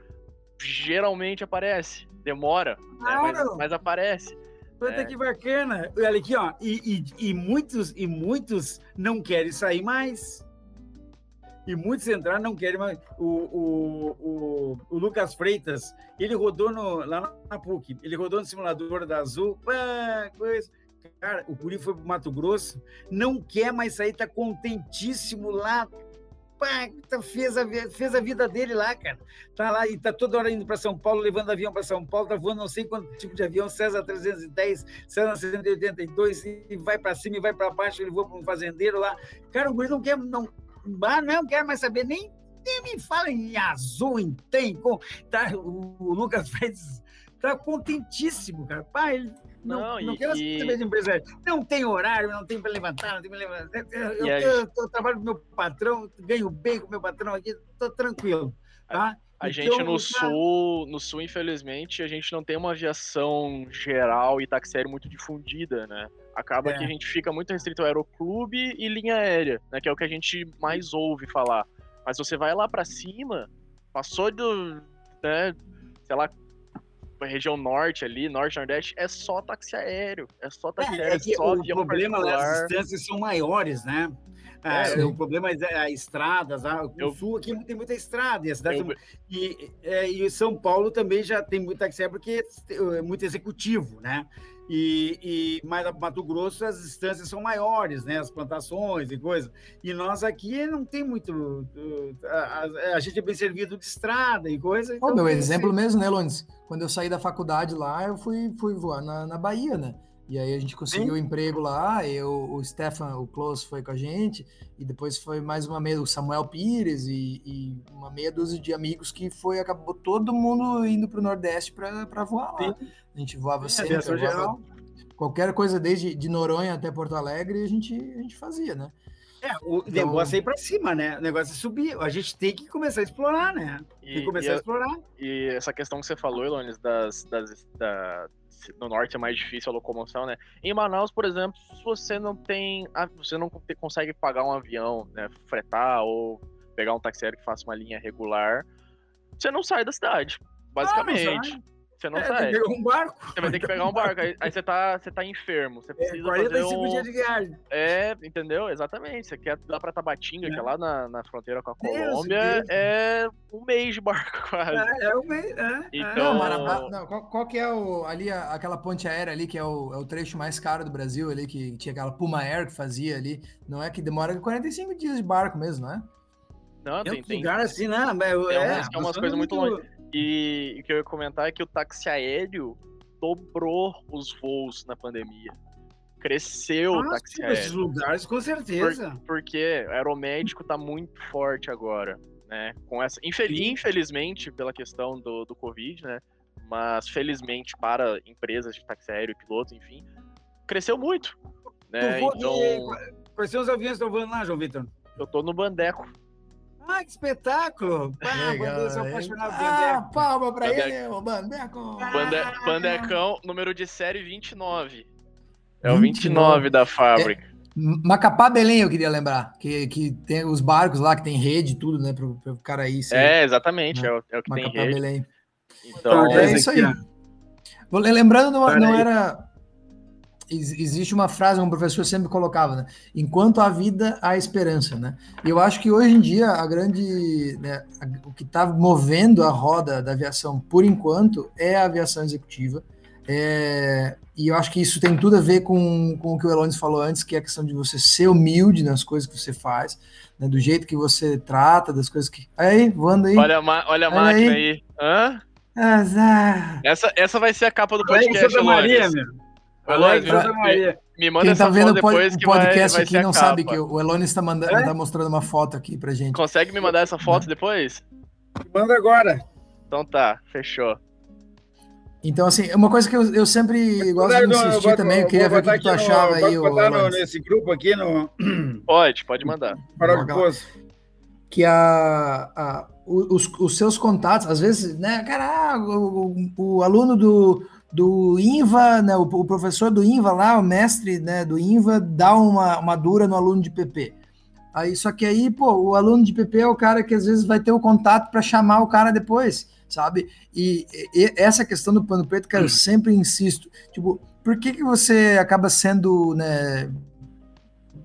Speaker 1: geralmente aparece. Demora, claro. né, mas, mas aparece.
Speaker 3: Puta é. que bacana. Olha aqui, ó. E, e, e, muitos, e muitos não querem sair mais. E muitos entraram não querem mais. O, o, o, o Lucas Freitas, ele rodou no, lá na PUC. Ele rodou no simulador da Azul. Pá, coisa. Cara, o Curi foi pro Mato Grosso, não quer mais sair, tá contentíssimo lá, pá, tá, fez a, fez a vida dele lá, cara. Tá lá e tá toda hora indo para São Paulo, levando avião para São Paulo, tá voando não sei quanto tipo de avião, César 310, César 182, e vai para cima e vai para baixo, ele voa para um fazendeiro lá. Cara, o guri não quer, não, não quer mais saber nem, nem me fala em azul, em tem, com, tá, o, Lucas tá contentíssimo, cara. Pá, ele não, não, não e, quero e... saber de empresa. Não tem horário, não tem para levantar, não tem para levantar. Eu, eu, eu, eu, trabalho com meu patrão, ganho bem com meu patrão aqui, tô tranquilo. Tá?
Speaker 1: A então, gente no tá... sul, no sul, infelizmente, a gente não tem uma aviação geral e taxério muito difundida, né? Acaba é. que a gente fica muito restrito ao aeroclube e linha aérea, né? Que é o que a gente mais ouve falar. Mas você vai lá para cima, passou do, né, sei lá, região norte ali, norte, nordeste, é só táxi aéreo. É só táxi é, aéreo, é, é só
Speaker 3: o problema particular. as distâncias são maiores, né? Ah, é, o problema é as é estradas, ah, o eu, sul aqui tem muita estrada, e, eu, e, é, e São Paulo também já tem muita taxi porque é muito executivo, né? E, e mas Mato Grosso as distâncias são maiores, né? As plantações e coisa. E nós aqui não tem muito. A, a, a gente é bem servido de estrada e coisa.
Speaker 2: Então, oh, meu exemplo mesmo, né, Lones? Quando eu saí da faculdade lá, eu fui, fui voar na, na Bahia, né? E aí a gente conseguiu um emprego lá, eu, o Stefan, o Close foi com a gente, e depois foi mais uma meia, o Samuel Pires e, e, uma meia dúzia de amigos que foi, acabou todo mundo indo para o Nordeste para voar lá. Sim. A gente voava é, sempre, voava qualquer coisa desde de Noronha até Porto Alegre, a gente, a gente fazia, né?
Speaker 3: É, o então... negócio é ir para cima, né? O negócio é subir. A gente tem que começar a explorar, né? Tem que começar a, a explorar.
Speaker 1: E essa questão que você falou, Elones, das, das, da, no norte é mais difícil a locomoção, né? Em Manaus, por exemplo, se você não tem, você não consegue pagar um avião, né, fretar ou pegar um taxi que faça uma linha regular, você não sai da cidade, basicamente. Ah, você não é, sai. Tem
Speaker 3: que pegar um barco.
Speaker 1: Você vai ter que pegar um barco. Aí, aí você, tá, você tá enfermo. Você é, precisa é, 45 fazer um... dias
Speaker 3: de viagem.
Speaker 1: É, entendeu? Exatamente. Você quer dar pra Tabatinga, é. que é lá na, na fronteira com a Colômbia, Deus, é um mês de barco quase.
Speaker 3: É, é um mês. É,
Speaker 2: então... Não, Marabá, não, qual, qual, que é o, ali, a, aquela ponte aérea ali, que é o, é o trecho mais caro do Brasil ali, que tinha aquela Puma Air que fazia ali. Não é que demora 45 dias de barco mesmo, não é?
Speaker 1: Não, tem,
Speaker 3: tem lugar assim, né?
Speaker 1: É, é umas, é umas coisas muito, muito longe. E o que eu ia comentar é que o táxi aéreo dobrou os voos na pandemia. Cresceu o
Speaker 3: Ah,
Speaker 1: táxi
Speaker 3: sim, Esses
Speaker 1: aéreo.
Speaker 3: lugares, com certeza.
Speaker 1: Porque o aeromédico tá muito forte agora, né? Com essa, infelizmente, pela questão do, do Covid, né? Mas felizmente para empresas de táxi aéreo, pilotos, enfim, cresceu muito. Né? Então,
Speaker 3: e- Quais são os aviões que estão voando lá, João Vitor?
Speaker 1: eu tô no Bandeco.
Speaker 3: Ah, que espetáculo! Pá,
Speaker 2: Legal,
Speaker 3: eu sou apaixonado por
Speaker 2: Ah, palma pra
Speaker 1: Bandeco.
Speaker 2: ele, ô.
Speaker 1: Bande,
Speaker 3: Ah.
Speaker 1: Bandecão, número de série 29. É o
Speaker 2: 29
Speaker 1: 29 da fábrica.
Speaker 2: Macapá Belém, eu queria lembrar. Que, que tem os barcos lá que tem rede e tudo, né? Pro, pro cara aí. ser
Speaker 1: É, exatamente, é, o, é o que tem
Speaker 2: Macapá
Speaker 1: rede.
Speaker 2: Belém.
Speaker 1: Então,
Speaker 3: Então,
Speaker 2: é
Speaker 3: esse
Speaker 2: isso
Speaker 3: aqui,
Speaker 2: aí.
Speaker 3: ó.
Speaker 2: Lembrando, não, não
Speaker 3: aí.
Speaker 2: era. Ex- Existe uma frase que um professor sempre colocava, né? Enquanto há vida, há esperança, né? E eu acho que hoje em dia a grande. né, a- o que está movendo a roda da aviação, por enquanto, é a aviação executiva. É, e eu acho que isso tem tudo a ver com, com o que o Elones falou antes, que é a questão de você ser humilde nas coisas que você faz, né, do jeito que você trata, das coisas que. Aí, voando aí.
Speaker 1: olha a, ma- olha a
Speaker 2: Olha
Speaker 1: máquina
Speaker 2: aí.
Speaker 1: aí. Hã?
Speaker 2: Azar.
Speaker 1: Essa, essa vai ser a capa do podcast,
Speaker 3: Santa Maria, meu. Alex
Speaker 1: me, me-
Speaker 3: Maria.
Speaker 1: me manda
Speaker 2: Quem
Speaker 1: essa
Speaker 2: tá vendo
Speaker 1: foto
Speaker 2: o pod-
Speaker 1: depois
Speaker 2: o
Speaker 1: que vai,
Speaker 2: podcast
Speaker 1: vai
Speaker 2: aqui não
Speaker 1: capa.
Speaker 2: sabe que o Elonis tá, mandando,
Speaker 3: É?
Speaker 2: tá mostrando uma foto aqui pra gente.
Speaker 1: Consegue me mandar essa foto depois?
Speaker 3: Manda agora.
Speaker 1: Então tá, fechou.
Speaker 2: Então, assim, uma coisa que eu, eu sempre gosto de
Speaker 3: Não, eu
Speaker 2: insistir
Speaker 3: vou-
Speaker 2: também, eu queria ver o que tu achava aí,
Speaker 3: botar no- nesse grupo aqui no
Speaker 1: Pode, pode mandar.
Speaker 3: Poço.
Speaker 2: que a, a- os, os seus contatos, às vezes, né, cara, ah, o, o- o aluno do, do INVA, né, o, o professor do INVA lá, o mestre né, do INVA, dá uma, uma dura no aluno de PP. Aí, só que aí, pô, o aluno de PP é o cara que às vezes vai ter o contato para chamar o cara depois, sabe? E, e- essa questão do pano preto, cara, eu sempre insisto, tipo, por que que você acaba sendo, né,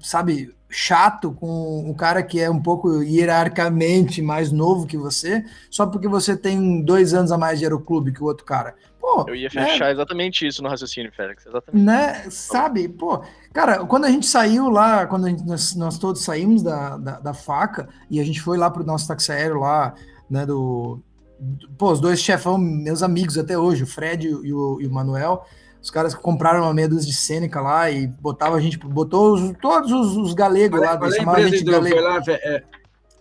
Speaker 2: sabe, chato com o cara que é um pouco hierarquicamente mais novo que você, só porque você tem dois anos a mais de aeroclube que o outro cara. Pô,
Speaker 1: Eu ia
Speaker 2: né,
Speaker 1: fechar exatamente isso no raciocínio, Félix. Exatamente.
Speaker 2: né, sabe, pô, cara, quando a gente saiu lá, quando a gente- nós, nós todos saímos da, da, da faca e a gente foi lá pro nosso táxi aéreo lá, né, do, do- pô, os dois chefão, meus amigos até hoje, o Fred e o, e o Manuel, os caras compraram uma meia dúzia de Sêneca lá e botavam a gente, botou os- todos os, os galegos lá,
Speaker 3: Qual é a
Speaker 2: gente
Speaker 3: tu
Speaker 2: galego.
Speaker 3: lá? É,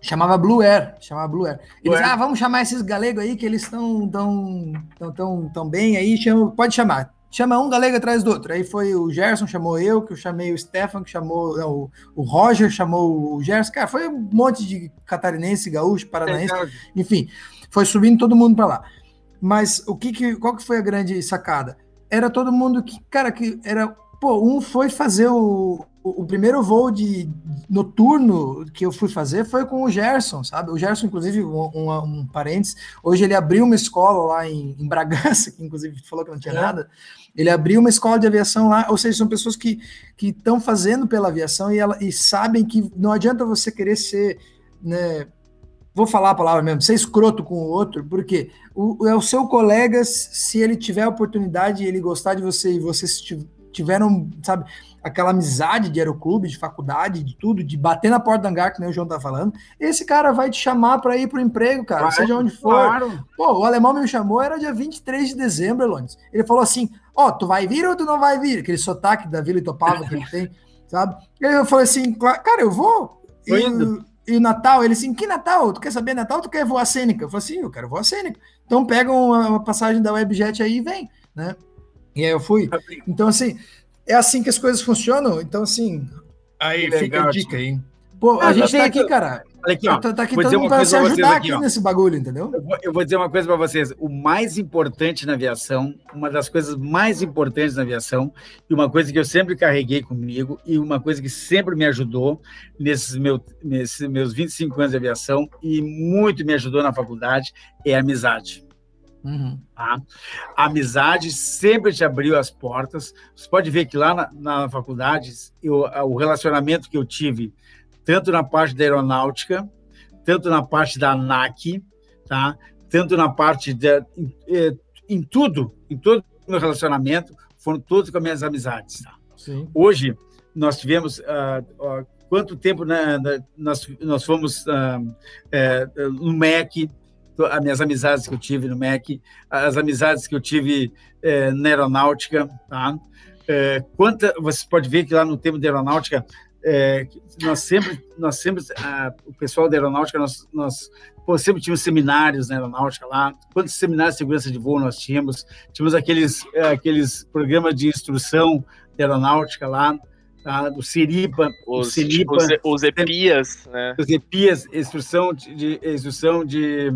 Speaker 2: Chamava Blue Air, chamava Blue Air. Eles,
Speaker 3: Blue Air.
Speaker 2: ah, vamos chamar esses galegos aí que eles estão tão, tão, tão, tão bem aí, chama, pode chamar. Chama um galego atrás do outro. Aí foi o Gerson, chamou eu, que eu chamei o Stefan, que chamou não, o, o Roger, chamou o Gerson. Cara, foi um monte de catarinense, gaúcho, paranaense,
Speaker 3: legal.
Speaker 2: enfim, foi subindo todo mundo para lá. Mas o que, que qual que foi a grande sacada? Era todo mundo que, cara, que era, pô, um foi fazer o, o, primeiro voo de noturno que eu fui fazer foi com o Gerson, sabe? O Gerson, inclusive, um, um, um parênteses, hoje ele abriu uma escola lá em, em Bragança, que inclusive falou que não tinha
Speaker 3: É.
Speaker 2: nada. Ele abriu uma escola de aviação lá, ou seja, são pessoas que estão fazendo pela aviação e, ela, e sabem que não adianta você querer ser, né, vou falar a palavra mesmo, ser escroto com o outro, porque o, é o seu colega, se ele tiver a oportunidade e ele gostar de você e vocês tiv- tiveram, sabe, aquela amizade de aeroclube, de faculdade, de tudo, de bater na porta do hangar, que nem o João tá falando, esse cara vai te chamar para ir pro emprego, cara,
Speaker 3: Vai,
Speaker 2: seja onde for.
Speaker 3: Claro.
Speaker 2: Pô, o alemão me chamou, era dia 23 de dezembro, Elones. Ele falou assim: Ó, tu vai vir ou tu não vai vir? Aquele sotaque da Vila Itopava que ele tem, sabe? E eu falei assim: "Cla- Cara, eu vou.
Speaker 3: Tô indo.
Speaker 2: E o Natal, ele assim: Que Natal? Tu quer saber Natal ou tu quer voar cênica? Eu falei assim: Eu quero voar cênica. Então pega uma, uma passagem da Webjet aí e vem, né? E aí eu fui. Então, assim, é assim que as coisas funcionam. Então, assim, aí fica
Speaker 3: legal,
Speaker 2: a dica aí. Pô, a
Speaker 3: Ah,
Speaker 2: gente
Speaker 3: tá
Speaker 2: tá
Speaker 3: vendo?
Speaker 2: aqui, cara.
Speaker 3: Olha aqui, ó.
Speaker 2: Tá, tá aqui
Speaker 3: vou
Speaker 2: todo
Speaker 3: dizer uma coisa pra vocês
Speaker 2: ajudar
Speaker 3: aqui,
Speaker 2: aqui nesse bagulho, entendeu?
Speaker 3: Eu vou, eu vou dizer uma coisa para vocês. O mais importante na aviação, uma das coisas mais importantes na aviação, e uma coisa que eu sempre carreguei comigo, e uma coisa que sempre me ajudou nesses, meu, nesses meus 25 anos de aviação, e muito me ajudou na faculdade, é a amizade.
Speaker 2: Uhum.
Speaker 3: Tá? A amizade sempre te abriu as portas. Você pode ver que lá na, na faculdade, eu, o relacionamento que eu tive, tanto na parte da aeronáutica, tanto na parte da ANAC, tá? tanto na parte da. Em, eh, em tudo, em todo o meu relacionamento, foram todos com as minhas amizades. Tá?
Speaker 2: Sim.
Speaker 3: Hoje, nós tivemos. ah, ah, quanto tempo né, nós, nós fomos eh, no MEC, as minhas amizades que eu tive no MEC, as amizades que eu tive é, na aeronáutica, tá? É, quanta, você pode ver que lá no tempo da aeronáutica, é, nós sempre, nós sempre, a, o pessoal da aeronáutica, nós, nós pô, sempre tínhamos seminários na aeronáutica lá. Quantos seminários de segurança de voo nós tínhamos? Tínhamos aqueles, aqueles programas de instrução da aeronáutica lá tá? do Seripa,
Speaker 1: os, Seripa, tipo, os, EPIAS, né?
Speaker 3: Os EPIAS, instrução de, instrução de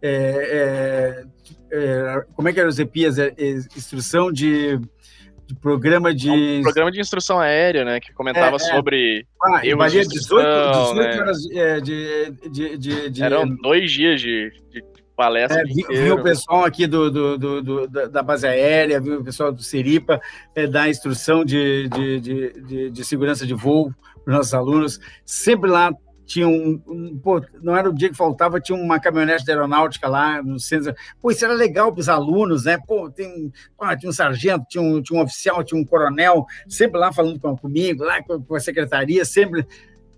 Speaker 3: é, é, é, como é que eram os EPIAS? É, é, instrução de, de programa de
Speaker 1: um programa de instrução aérea, né? Que comentava sobre
Speaker 3: ah, valia 18, 18 né? horas de, de, de, de,
Speaker 1: eram dois dias de, de palestra. É, vi,
Speaker 3: vi, o pessoal aqui do, do, do, do, da base aérea, vi o pessoal do Seripa é, dar instrução de, de, de, de, segurança de voo para os nossos alunos. Sempre lá tinha um, um, pô, não era o dia que faltava, tinha uma caminhonete da aeronáutica lá no centro. Pô, isso era legal para os alunos, né? Pô, tem, pô, tinha um sargento, tinha um, tinha um oficial, tinha um coronel, sempre lá falando comigo, lá com a secretaria, sempre.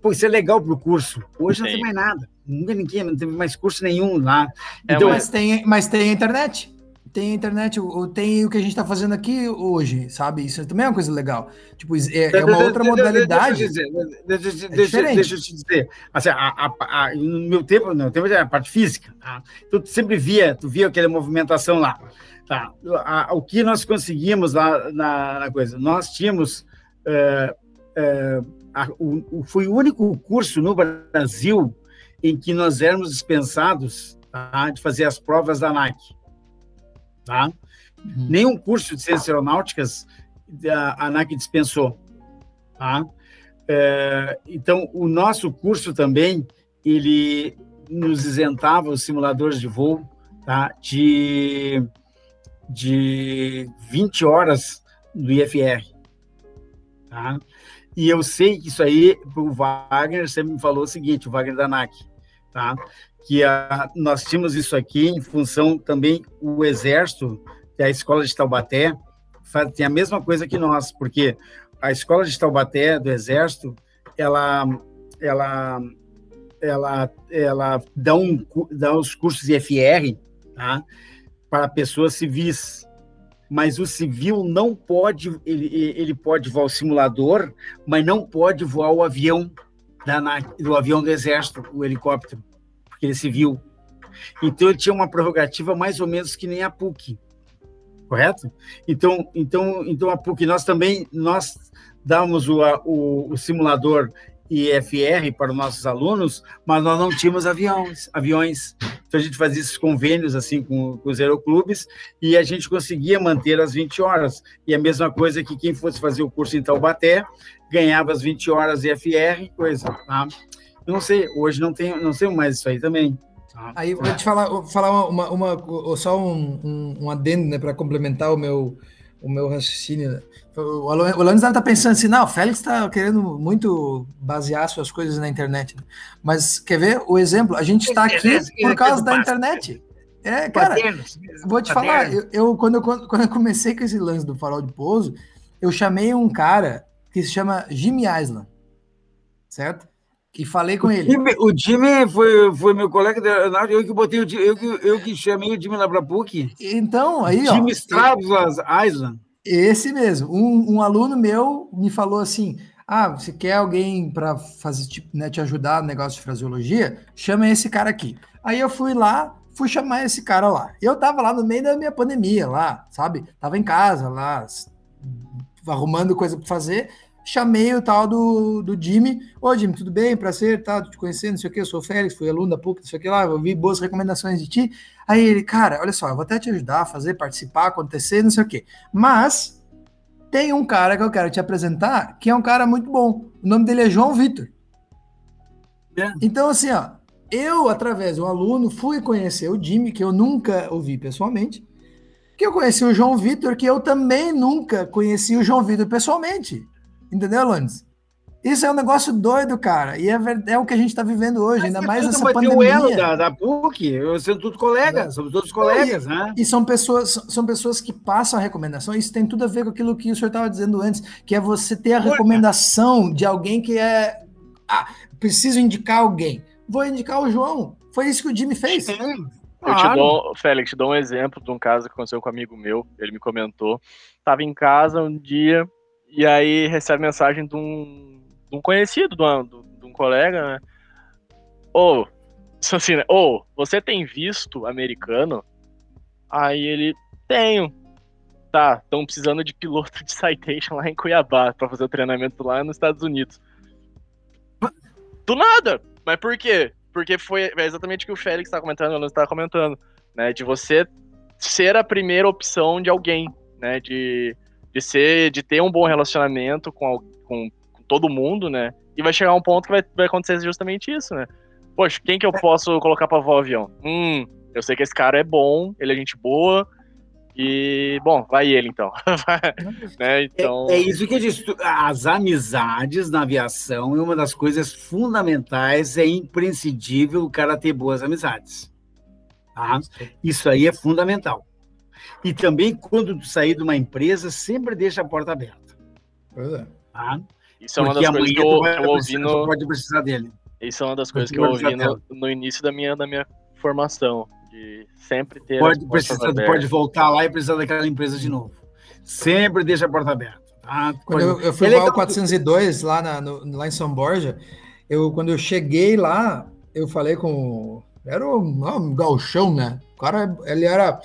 Speaker 3: Pô, isso é legal para o curso. Hoje Sim. não tem mais nada nunca ninguém, não teve mais curso nenhum lá.
Speaker 2: É, então, mas, tem, mas tem a internet. Tem internet, tem o que a gente está fazendo aqui hoje, sabe? Isso também é uma coisa legal. Tipo, é, é uma outra modalidade.
Speaker 3: Deixa eu, dizer, deixa, é deixa, eu te dizer. Assim, a, a, a, no meu tempo, no tempo era a parte física. Tá? Então, tu sempre via, tu via aquela movimentação lá. Tá? o que nós conseguimos lá na, na coisa? Nós tínhamos. Uh, uh, o, foi o único curso no Brasil em que nós éramos dispensados tá, de fazer as provas da ANAC. Tá? Uhum. Nenhum curso de ciências aeronáuticas a ANAC dispensou. Tá? É, então, o nosso curso também, ele nos isentava, os simuladores de voo, tá? de, de 20 horas do IFR. Tá? E eu sei que isso aí, o Wagner sempre me falou o seguinte, o Wagner da ANAC, tá? Que a, nós tínhamos isso aqui em função também o Exército, que é a Escola de Taubaté, faz, tem a mesma coisa que nós, porque a Escola de Taubaté do Exército, ela, ela, ela, ela dá, um, dá os cursos de FR tá? para pessoas civis, mas o civil não pode, ele, ele pode voar o simulador, mas não pode voar o avião da, do avião do exército, o helicóptero, porque ele é civil. Então ele tinha uma prerrogativa mais ou menos que nem a PUC, correto? Então, então, então a PUC nós também nós damos o, o, o simulador IFR para os nossos alunos, mas nós não tínhamos aviões, aviões. Então a gente fazia esses convênios assim com, com os aeroclubes e a gente conseguia manter as 20 horas. E a mesma coisa que quem fosse fazer o curso em Taubaté ganhava as 20 horas IFR, coisa. Tá? Eu não sei, hoje não tem, não sei mais isso aí também.
Speaker 2: Tá? Aí vou te falar, falar uma, uma, uma só um, um, um adendo né, para complementar o meu, o meu raciocínio. Né? O Alanis deve estar tá pensando assim, não, o Félix está querendo muito basear suas coisas na internet. Né? Mas quer ver o exemplo? A gente está aqui por causa da internet. É, cara, vou te falar, eu, eu, quando, eu, quando eu comecei com esse lance do farol de pouso, eu chamei um cara que se chama Jimmy Island, certo? E falei com ele.
Speaker 3: O Jimmy foi, foi meu colega eu que botei o eu que, eu que chamei o Jimmy lá para PUC.
Speaker 2: Então, aí,
Speaker 3: Jimmy ó. Jimmy Strauss Island.
Speaker 2: Esse mesmo. Um, um aluno meu me falou assim: ah, você quer alguém para fazer tipo, né, te ajudar no negócio de fraseologia? Chama esse cara aqui. Aí eu fui lá, fui chamar esse cara lá. Eu tava lá no meio da minha pandemia, lá, sabe? Tava em casa, lá, arrumando coisa para fazer. Chamei o tal do, do Jimmy. Ô, Jimmy, tudo bem? Prazer, tá? Te conhecendo, não sei o que. Eu sou o Félix, fui aluno da PUC, não sei o que lá. Eu vi boas recomendações de ti. Aí ele, cara, olha só, eu vou até te ajudar a fazer, participar, acontecer, não sei o quê. Mas tem um cara que eu quero te apresentar que é um cara muito bom. O nome dele é João Vitor. É. Então, assim, ó, eu, através de um aluno, fui conhecer o Jimmy, que eu nunca ouvi pessoalmente, que eu conheci o João Vitor, que eu também nunca conheci o João Vitor pessoalmente. Entendeu, Lones? Isso é um negócio doido, cara. E é, é o que a gente está vivendo hoje, Mas ainda mais nessa pandemia. o elo
Speaker 3: da, da PUC, somos todos colegas, somos todos colegas, né?
Speaker 2: E são pessoas, são pessoas que passam a recomendação. Isso tem tudo a ver com aquilo que o senhor estava dizendo antes, que é você ter a recomendação de alguém que é. Ah, preciso indicar alguém. Vou indicar o João. Foi isso que o Jimmy fez.
Speaker 1: Eu te dou, Félix, te dou um exemplo de um caso que aconteceu com um amigo meu. Ele me comentou. Tava em casa um dia e aí recebe mensagem de um, de um conhecido, de, de, um colega, né? Ô, oh, assim, né? Oh, você tem visto americano? Aí ele, tenho. Tá, estão precisando de piloto de citation lá em Cuiabá para fazer o treinamento lá nos Estados Unidos. Do nada! Mas por quê? Porque foi é exatamente o que o Félix está comentando, o estava comentando, né? De você ser a primeira opção de alguém, né? De, de ser, de ter um bom relacionamento com, com, com todo mundo, né? E vai chegar um ponto que vai, vai acontecer justamente isso, né? Poxa, quem que eu posso colocar para voar o avião? Hum, eu sei que esse cara é bom, ele é gente boa, e, bom, vai ele então. né? então...
Speaker 3: É, é, isso que eu disse. As amizades na aviação é uma das coisas fundamentais, é imprescindível o cara ter boas amizades. Tá? Isso aí é fundamental. E também, quando tu sair de uma empresa, sempre deixa a porta aberta.
Speaker 2: Pois é.
Speaker 1: Tá? Isso é uma das coisas que eu, eu ouvi no.
Speaker 3: Pode precisar dele.
Speaker 1: Isso é uma das coisas que eu ouvi no, no início da minha, da minha formação de sempre ter.
Speaker 3: Pode, precisar, pode voltar lá e precisar daquela empresa de novo. Sempre deixa a porta aberta. Tá?
Speaker 2: Quando eu, eu fui é lá 402, lá, na, no, lá em São Borja, eu, quando eu cheguei lá, eu falei com. Era um, um galchão, né? O cara, ele era.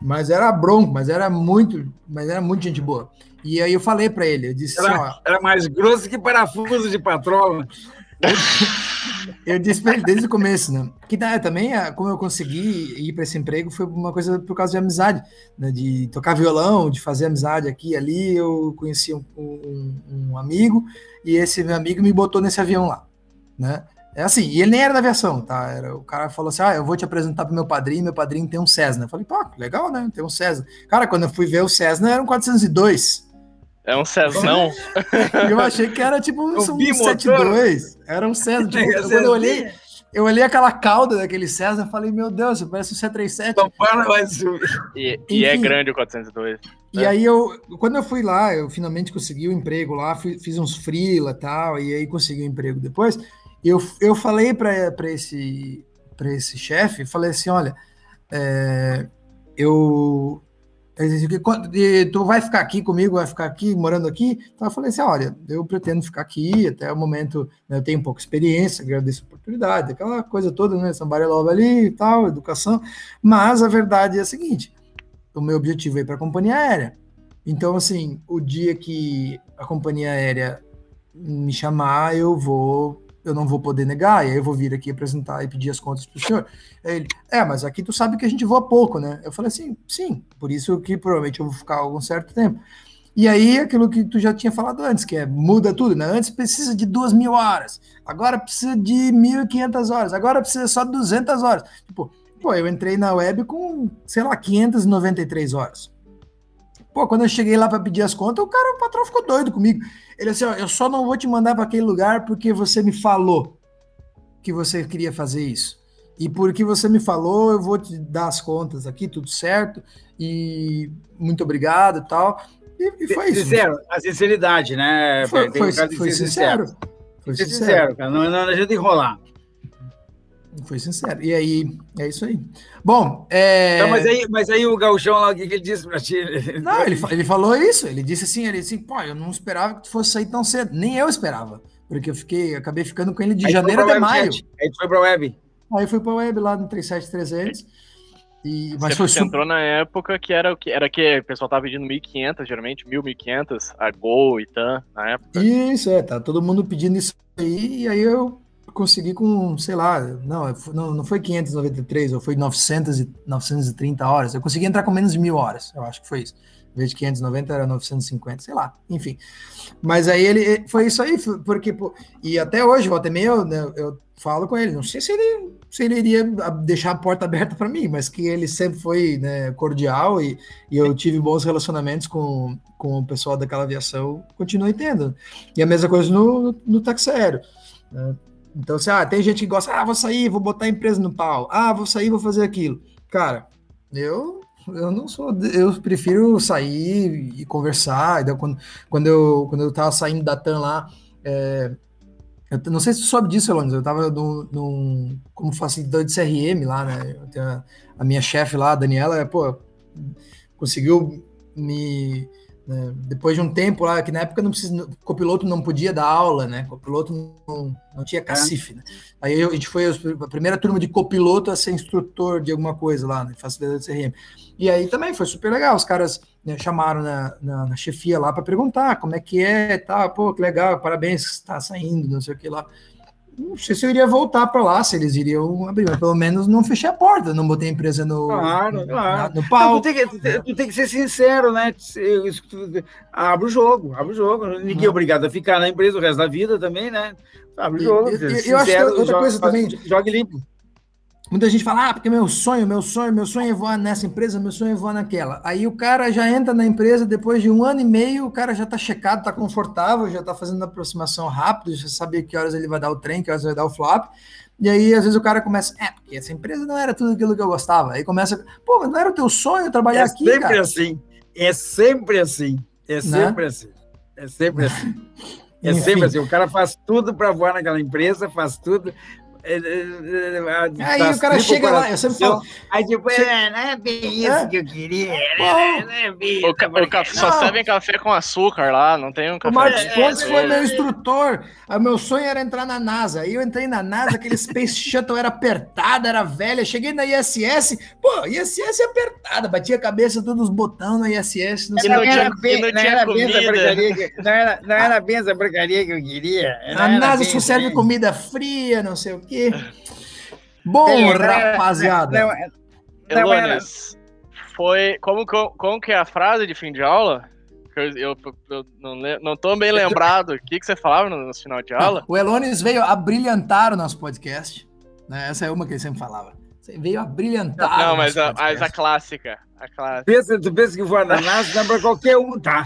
Speaker 2: Mas era bronco, mas era muito, mas era muito gente boa. E aí eu falei para ele, eu disse
Speaker 3: era, assim, ó, era mais grosso que parafuso de patroa.
Speaker 2: eu disse pra ele desde o começo, né? Que também, como eu consegui ir para esse emprego, foi uma coisa por causa de amizade, né? De tocar violão, de fazer amizade aqui e ali. Eu conheci um, um, um, amigo e esse meu amigo me botou nesse avião lá, né? É assim, e ele nem era da aviação, tá? Era, o cara falou assim: ah, eu vou te apresentar pro meu padrinho, meu padrinho tem um Cessna. Eu falei, pô, legal, né? Tem um Cessna. Cara, quando eu fui ver o Cessna, era um 402.
Speaker 1: É um Cezão.
Speaker 2: eu achei que era tipo um, um 72. Era um César. Tipo, quando eu olhei, eu olhei aquela cauda daquele César e falei, meu Deus, parece um C37. Não
Speaker 1: para mais. E, e é grande o 402.
Speaker 2: E aí eu, quando eu fui lá, eu finalmente consegui o um emprego lá, fui, fiz uns freela e tal, e aí consegui o um emprego depois. Eu, eu falei para esse, esse chefe, falei assim, olha, é, eu tu vai ficar aqui comigo, vai ficar aqui, morando aqui? Então eu falei assim, olha, eu pretendo ficar aqui até o momento, né, eu tenho pouca experiência, agradeço a oportunidade, aquela coisa toda, né, Sambarelova ali e tal, educação, mas a verdade é a seguinte, o meu objetivo é ir para a companhia aérea. Então, assim, o dia que a companhia aérea me chamar, eu vou eu não vou poder negar, e aí eu vou vir aqui apresentar e pedir as contas para o senhor. Aí ele, é, mas aqui tu sabe que a gente voa pouco, né? Eu falei assim, sim, por isso que provavelmente eu vou ficar algum certo tempo. E aí, aquilo que tu já tinha falado antes, que é muda tudo, né? Antes precisa de duas mil horas, agora precisa de 1.500 horas, agora precisa só de 200 horas. Tipo, pô, eu entrei na web com, sei lá, 593 horas. Pô, quando eu cheguei lá para pedir as contas, o cara, o patrão ficou doido comigo. Ele assim, ó, eu só não vou te mandar para aquele lugar porque você me falou que você queria fazer isso. E porque você me falou, eu vou te dar as contas aqui, tudo certo. E muito obrigado e tal. E, e foi
Speaker 3: isso. Sincero, a sinceridade, né?
Speaker 2: Foi, foi, foi sincero. Foi sincero,
Speaker 3: sincero cara. Não, não adianta enrolar.
Speaker 2: Foi sincero. E aí, é isso aí. Bom, é...
Speaker 3: Não, mas, aí, mas aí o gauchão lá, o que, que ele disse pra ti?
Speaker 2: Não, ele, ele falou isso. Ele disse assim, ele disse, pô, eu não esperava que tu fosse sair tão cedo. Nem eu esperava. Porque eu fiquei, acabei ficando com ele de aí janeiro até maio.
Speaker 3: Aí tu foi pra web.
Speaker 2: Aí fui pra web lá no 37300. E,
Speaker 1: mas você, foi entrou na época que era o que era que o pessoal tava pedindo 1.500, geralmente 1.000, 1.500, a Gol e tan na época.
Speaker 2: Isso, é, tá todo mundo pedindo isso aí, e aí eu consegui com, sei lá, não, não, não foi 593, ou foi 900 e, 930 horas. Eu consegui entrar com menos de mil horas, eu acho que foi isso. Em vez de 590 era 950, sei lá, enfim. Mas aí ele foi isso aí, porque pô, e até hoje, volta e meia, eu, né, eu falo com ele, não sei se ele, se ele iria deixar a porta aberta para mim, mas que ele sempre foi né, cordial e, e eu tive bons relacionamentos com, com o pessoal daquela aviação, continuo tendo. E a mesma coisa no, no táxi aéreo. Né? Então, assim, ah, tem gente que gosta, ah, vou sair, vou botar a empresa no pau, ah, vou sair, vou fazer aquilo. Cara, eu eu não sou, eu prefiro sair e conversar. Então, quando, quando, eu, quando eu tava saindo da TAM lá, é, Eu não sei se tu soube disso, Elones. Eu estava como facilitador de CRM lá, né? A, a, minha chefe lá, a Daniela, pô, conseguiu me. Né, depois de um tempo lá, que na época não precisa, copiloto não podia dar aula, né? Copiloto não, não tinha cacife, né? Aí a gente foi a primeira turma de copiloto a ser instrutor de alguma coisa lá, né? Facilitador de CRM. E aí também foi super legal. Os caras né, chamaram na, na, na, chefia lá para perguntar como é que é, tá, pô, que legal, parabéns, está saindo, não sei o que lá. Não sei se eu iria voltar para lá, se eles iriam abrir, mas pelo menos não fechei a porta, não botei a empresa no,
Speaker 3: claro, no, claro. no pau. Não, tu, tem que, tu, tem, tu, tem que, ser sincero, né? Abre o jogo, abre o jogo. Ninguém é obrigado a ficar na empresa o resto da vida também, né? Abre o jogo. Eu, eu, eu acho que outra joga, coisa também. Jogue limpo.
Speaker 2: Muita gente fala, ah, porque meu sonho, meu sonho, meu sonho é voar nessa empresa, meu sonho é voar naquela. Aí o cara já entra na empresa, depois de um ano e meio, o cara já está checado, está confortável, já está fazendo aproximação rápido, já sabe que horas ele vai dar o trem, que horas ele vai dar o flap. E aí, às vezes, o cara começa, é, porque essa empresa não era tudo aquilo que eu gostava. Aí começa, pô, mas não era o teu sonho trabalhar
Speaker 3: é
Speaker 2: aqui,
Speaker 3: cara? É sempre assim, é sempre assim, é né? sempre né? assim, é sempre assim. É Enfim. sempre assim, o cara faz tudo para voar naquela empresa, faz tudo,
Speaker 2: é, é, é, aí o cara chega lá, eu sempre falo.
Speaker 4: Aí tipo, é, não é bem isso é? que eu queria. Né? Não é
Speaker 1: bem o, ca o café, só servem café com açúcar lá, não tem um café. O
Speaker 2: Marcos Pontes foi meu instrutor. O meu sonho era entrar na NASA. Aí eu entrei na NASA, aquele Space Shuttle era apertado, era velha. Cheguei na ISS, pô, ISS é apertada, batia a cabeça todos os botões na ISS.
Speaker 4: Não, sei não, bem, não, não era bem essa porcaria que, não, era, não era bem essa porcaria que eu queria.
Speaker 2: A NASA só serve comida fria, não sei o quê. Bom, rapaziada. Não,
Speaker 1: não, Elones, foi. Como, como que é a frase de fim de aula? Eu, eu, eu não, não tô bem lembrado. O que, que você falava no, no final de aula?
Speaker 2: O Elones veio a brilhantar o nosso podcast. Né? Essa é uma que ele sempre falava. Você veio a brilhantar.
Speaker 1: Não, mas a, mas a clássica. A clássica.
Speaker 3: Pensa, tu pensa que o ananás dá pra qualquer um, tá?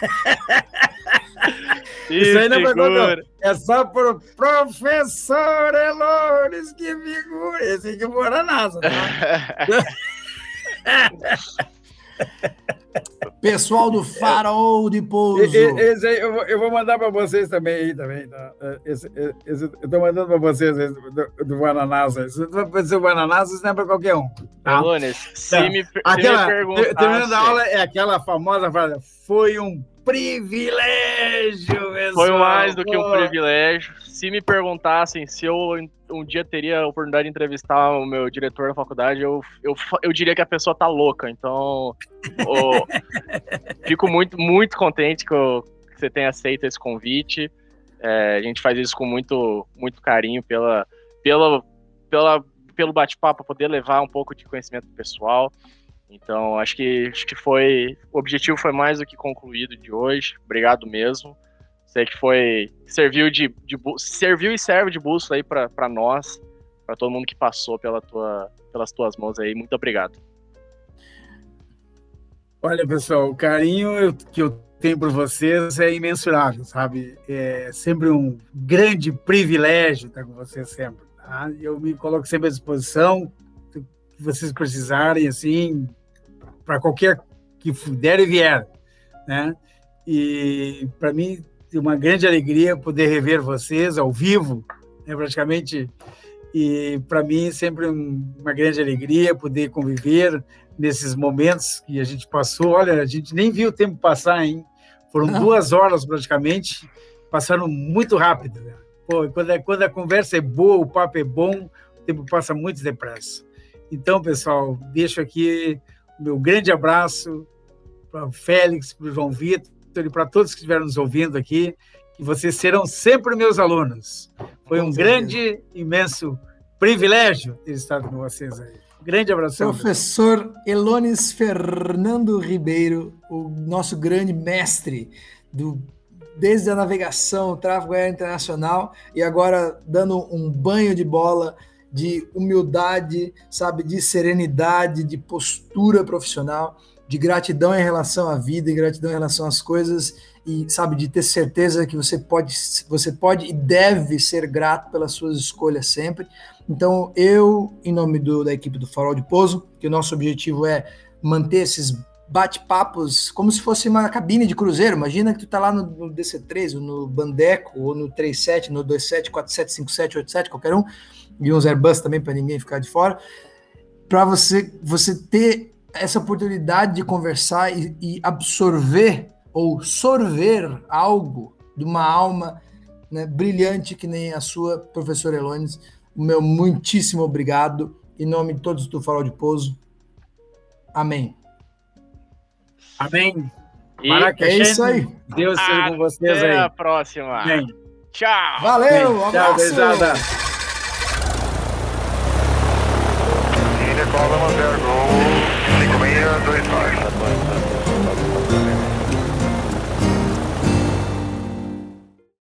Speaker 3: Isso aí não é É só pro professor Elores que figura. Esse aqui foi na NASA, tá?
Speaker 2: Pessoal do Farol de Pouso.
Speaker 3: Esse aí eu vou, eu vou mandar para vocês também aí também. Tá? Esse, esse, eu estou mandando para vocês esse, do, do Guananasa. Esse do Guananasa, isso não é para qualquer um.
Speaker 1: Tá? Lunes, se, me, se aquela, me perguntasse...
Speaker 3: Terminando a aula, é aquela famosa frase, foi um privilégio, pessoal.
Speaker 1: Foi mais do que um privilégio. Se me perguntassem se eu um dia teria a oportunidade de entrevistar o meu diretor da faculdade, eu, eu, eu diria que a pessoa tá louca. Então, oh, fico muito, muito contente que, eu, que, você tenha aceito esse convite. É, a gente faz isso com muito, muito carinho pela, pela, pela, pelo bate-papo, poder levar um pouco de conhecimento pessoal. Então, acho que, acho que foi. O objetivo foi mais do que concluído de hoje. Obrigado mesmo. Sei que foi. Serviu, de, de serviu e serve de bússola aí para nós, para todo mundo que passou pela tua, pelas tuas mãos aí. Muito obrigado.
Speaker 3: Olha, pessoal, o carinho que eu tenho por vocês é imensurável, sabe? É sempre um grande privilégio estar com vocês sempre. Tá? Eu me coloco sempre à disposição, que vocês precisarem, assim, para qualquer que der e vier, né? E para mim é uma grande alegria poder rever vocês ao vivo, né, praticamente. E para mim sempre uma grande alegria poder conviver nesses momentos que a gente passou. Olha, a gente nem viu o tempo passar, hein? Foram Não. duas horas praticamente, passaram muito rápido. Né? Pô, quando, a, quando a conversa é boa, o papo é bom, o tempo passa muito depressa. Então, pessoal, deixo aqui meu grande abraço para o Félix, para o João Vitor e para todos que estiveram nos ouvindo aqui, que vocês serão sempre meus alunos. Foi um grande, imenso privilégio ter estado com vocês aí. Grande abraço.
Speaker 2: Professor Elones Fernando Ribeiro, o nosso grande mestre do desde a navegação, o tráfego aéreo internacional e agora dando um banho de bola de humildade, sabe, de serenidade, de postura profissional, de gratidão em relação à vida, e gratidão em relação às coisas e sabe de ter certeza que você pode, você pode e deve ser grato pelas suas escolhas sempre. Então, eu, em nome do, da equipe do Farol de Pouso, que o nosso objetivo é manter esses bate-papos como se fosse uma cabine de cruzeiro. Imagina que tu tá lá no, no DC3, ou no Bandeco, ou no 37, no 27, 47, 57, 87, qualquer um, e uns Airbus também para ninguém ficar de fora, para você você ter essa oportunidade de conversar e, e, absorver ou sorver algo de uma alma né, brilhante que nem a sua, professora Elones. O meu muitíssimo obrigado. Em nome de todos do Farol de Pouso. Amém.
Speaker 3: Amém.
Speaker 2: E é isso aí.
Speaker 3: Deus seja com vocês aí.
Speaker 1: Até a próxima. Amém. Tchau.
Speaker 2: Valeu.
Speaker 3: Tchau, beijada. Problema é zero,